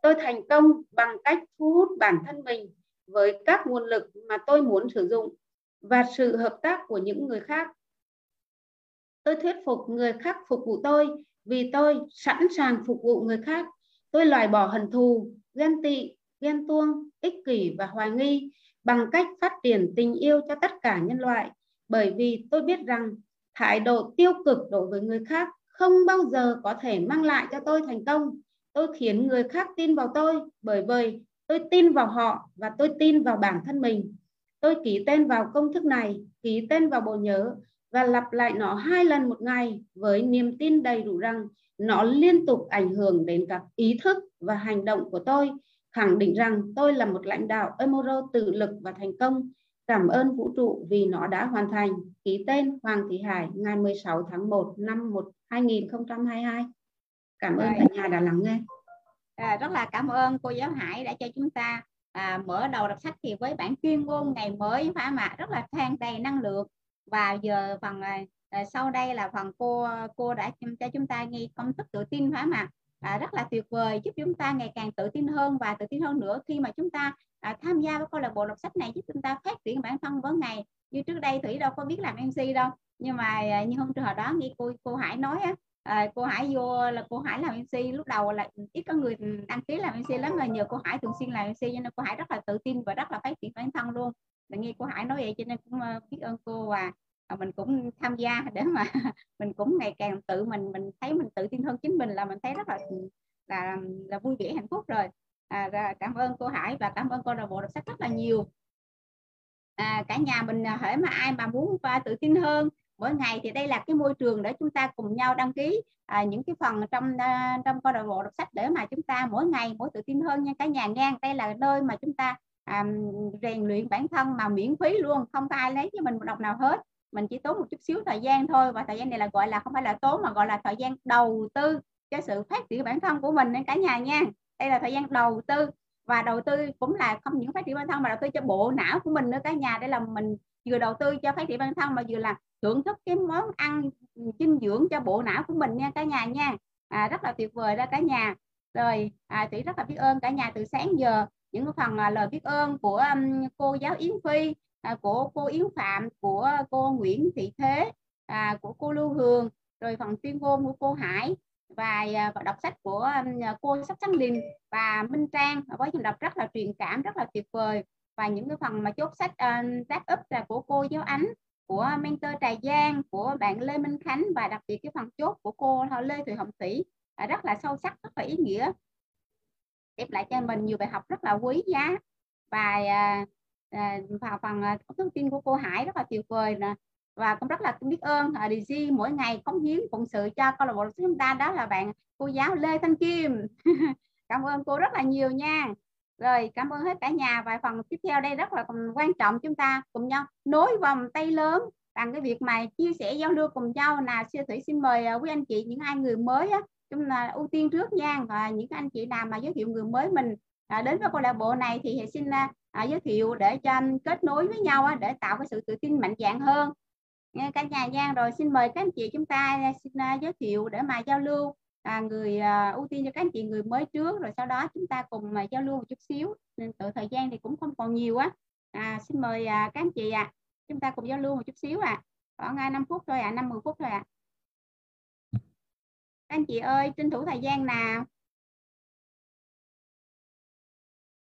Tôi thành công bằng cách thu hút bản thân mình với các nguồn lực mà tôi muốn sử dụng và sự hợp tác của những người khác. Tôi thuyết phục người khác phục vụ tôi vì tôi sẵn sàng phục vụ người khác. Tôi loại bỏ hận thù, ghen tị, ghen tuông, ích kỷ và hoài nghi bằng cách phát triển tình yêu cho tất cả nhân loại. Bởi vì tôi biết rằng thái độ tiêu cực đối với người khác không bao giờ có thể mang lại cho tôi thành công. Tôi khiến người khác tin vào tôi bởi vì tôi tin vào họ và tôi tin vào bản thân mình tôi ký tên vào công thức này ký tên vào bộ nhớ và lặp lại nó hai lần một ngày với niềm tin đầy đủ rằng nó liên tục ảnh hưởng đến các ý thức và hành động của tôi khẳng định rằng tôi là một lãnh đạo Emoro tự lực và thành công. Cảm ơn vũ trụ vì nó đã hoàn thành. Ký tên Hoàng Thị Hải ngày 16 tháng 1 năm 1 2022 cảm ơn cả nhà đã lắng nghe. À, rất là cảm ơn cô giáo Hải đã cho chúng ta à, mở đầu đọc sách thì với bản tuyên ngôn ngày mới phải mà rất là tràn đầy năng lượng và giờ phần à, à, sau đây là phần cô cô đã cho chúng ta nghe công thức tự tin phải mà à, rất là tuyệt vời giúp chúng ta ngày càng tự tin hơn và tự tin hơn nữa khi mà chúng ta à, tham gia với câu lạc bộ đọc sách này giúp chúng ta phát triển bản thân mỗi ngày. Như trước đây thủy đâu có biết làm mc đâu nhưng mà à, như hôm trước đó nghe cô cô hải nói á à, cô hải vô là cô hải làm mc lúc đầu là ít có người đăng ký làm mc lắm mà nhờ cô hải thường xuyên làm mc cho nên cô hải rất là tự tin và rất là phát triển bản thân luôn và nghe cô hải nói vậy cho nên cũng ờ, biết ơn cô và mình cũng tham gia để mà <laughs> mình cũng ngày càng tự mình mình thấy mình tự tin hơn chính mình là mình thấy rất là là là vui vẻ hạnh phúc rồi. À, cảm ơn cô Hải và cảm ơn cô lạc bộ đọc sách rất là nhiều. À, cả nhà mình à, hễ mà ai mà muốn và tự tin hơn mỗi ngày thì đây là cái môi trường để chúng ta cùng nhau đăng ký à, những cái phần trong à, trong câu lạc bộ đọc sách để mà chúng ta mỗi ngày mỗi tự tin hơn nha cả nhà. Ngang đây là nơi mà chúng ta À, rèn luyện bản thân mà miễn phí luôn không có ai lấy cho mình một đồng nào hết. Mình chỉ tốn một chút xíu thời gian thôi và thời gian này là gọi là không phải là tốn mà gọi là thời gian đầu tư cho sự phát triển bản thân của mình nên cả nhà nha. Đây là thời gian đầu tư và đầu tư cũng là không những phát triển bản thân mà đầu tư cho bộ não của mình nữa cả nhà. Đây là mình vừa đầu tư cho phát triển bản thân mà vừa là thưởng thức cái món ăn dinh dưỡng cho bộ não của mình nha cả nhà nha. À, rất là tuyệt vời đó cả nhà. Rồi à, thủy rất là biết ơn cả nhà từ sáng giờ những cái phần à, lời biết ơn của cô giáo Yến Phi à, của cô Yến Phạm của cô Nguyễn Thị Thế à, của cô Lưu Hường rồi phần tuyên ngôn của cô Hải và, và đọc sách của cô Sắc Trắng Đình và Minh Trang. Với những đọc rất là truyền cảm rất là tuyệt vời. Và những cái phần mà chốt sách uh, tác up là của cô giáo Ánh của mentor Trà Giang của bạn Lê Minh Khánh và đặc biệt cái phần chốt của cô Lê Thùy Hồng Thủy. Rất là sâu sắc rất là ý nghĩa đem lại cho mình nhiều bài học rất là quý giá. Và à, à, vào phần à, thông tin của cô Hải rất là tuyệt vời nè. Và cũng rất là biết ơn DG mỗi ngày cống hiến phụng sự cho câu lạc bộ chúng ta. Đó là bạn cô giáo Lê Thanh Kim. <laughs> Cảm ơn cô rất là nhiều nha. Rồi cảm ơn hết cả nhà. Và phần tiếp theo đây rất là quan trọng chúng ta cùng nhau nối vòng tay lớn bằng cái việc mà chia sẻ giao lưu cùng nhau. Là siêu thủy xin mời quý anh chị những ai người mới á, chúng là ưu tiên trước nha và những anh chị nào mà giới thiệu người mới mình à, đến với câu lạc bộ này thì xin à, à, giới thiệu để cho kết nối với nhau à, để tạo cái sự tự tin mạnh dạng hơn nghe cả nhà giang rồi xin mời các anh chị chúng ta à, xin à, giới thiệu để mà giao lưu à, người à, ưu tiên cho các anh chị người mới trước rồi sau đó chúng ta cùng mà giao lưu một chút xíu nên tự thời gian thì cũng không còn nhiều á à, xin mời à, các anh chị ạ à. chúng ta cùng giao lưu một chút xíu ạ à. khoảng 5 phút thôi ạ à, 50 phút thôi ạ à các anh chị ơi tranh thủ thời gian nào.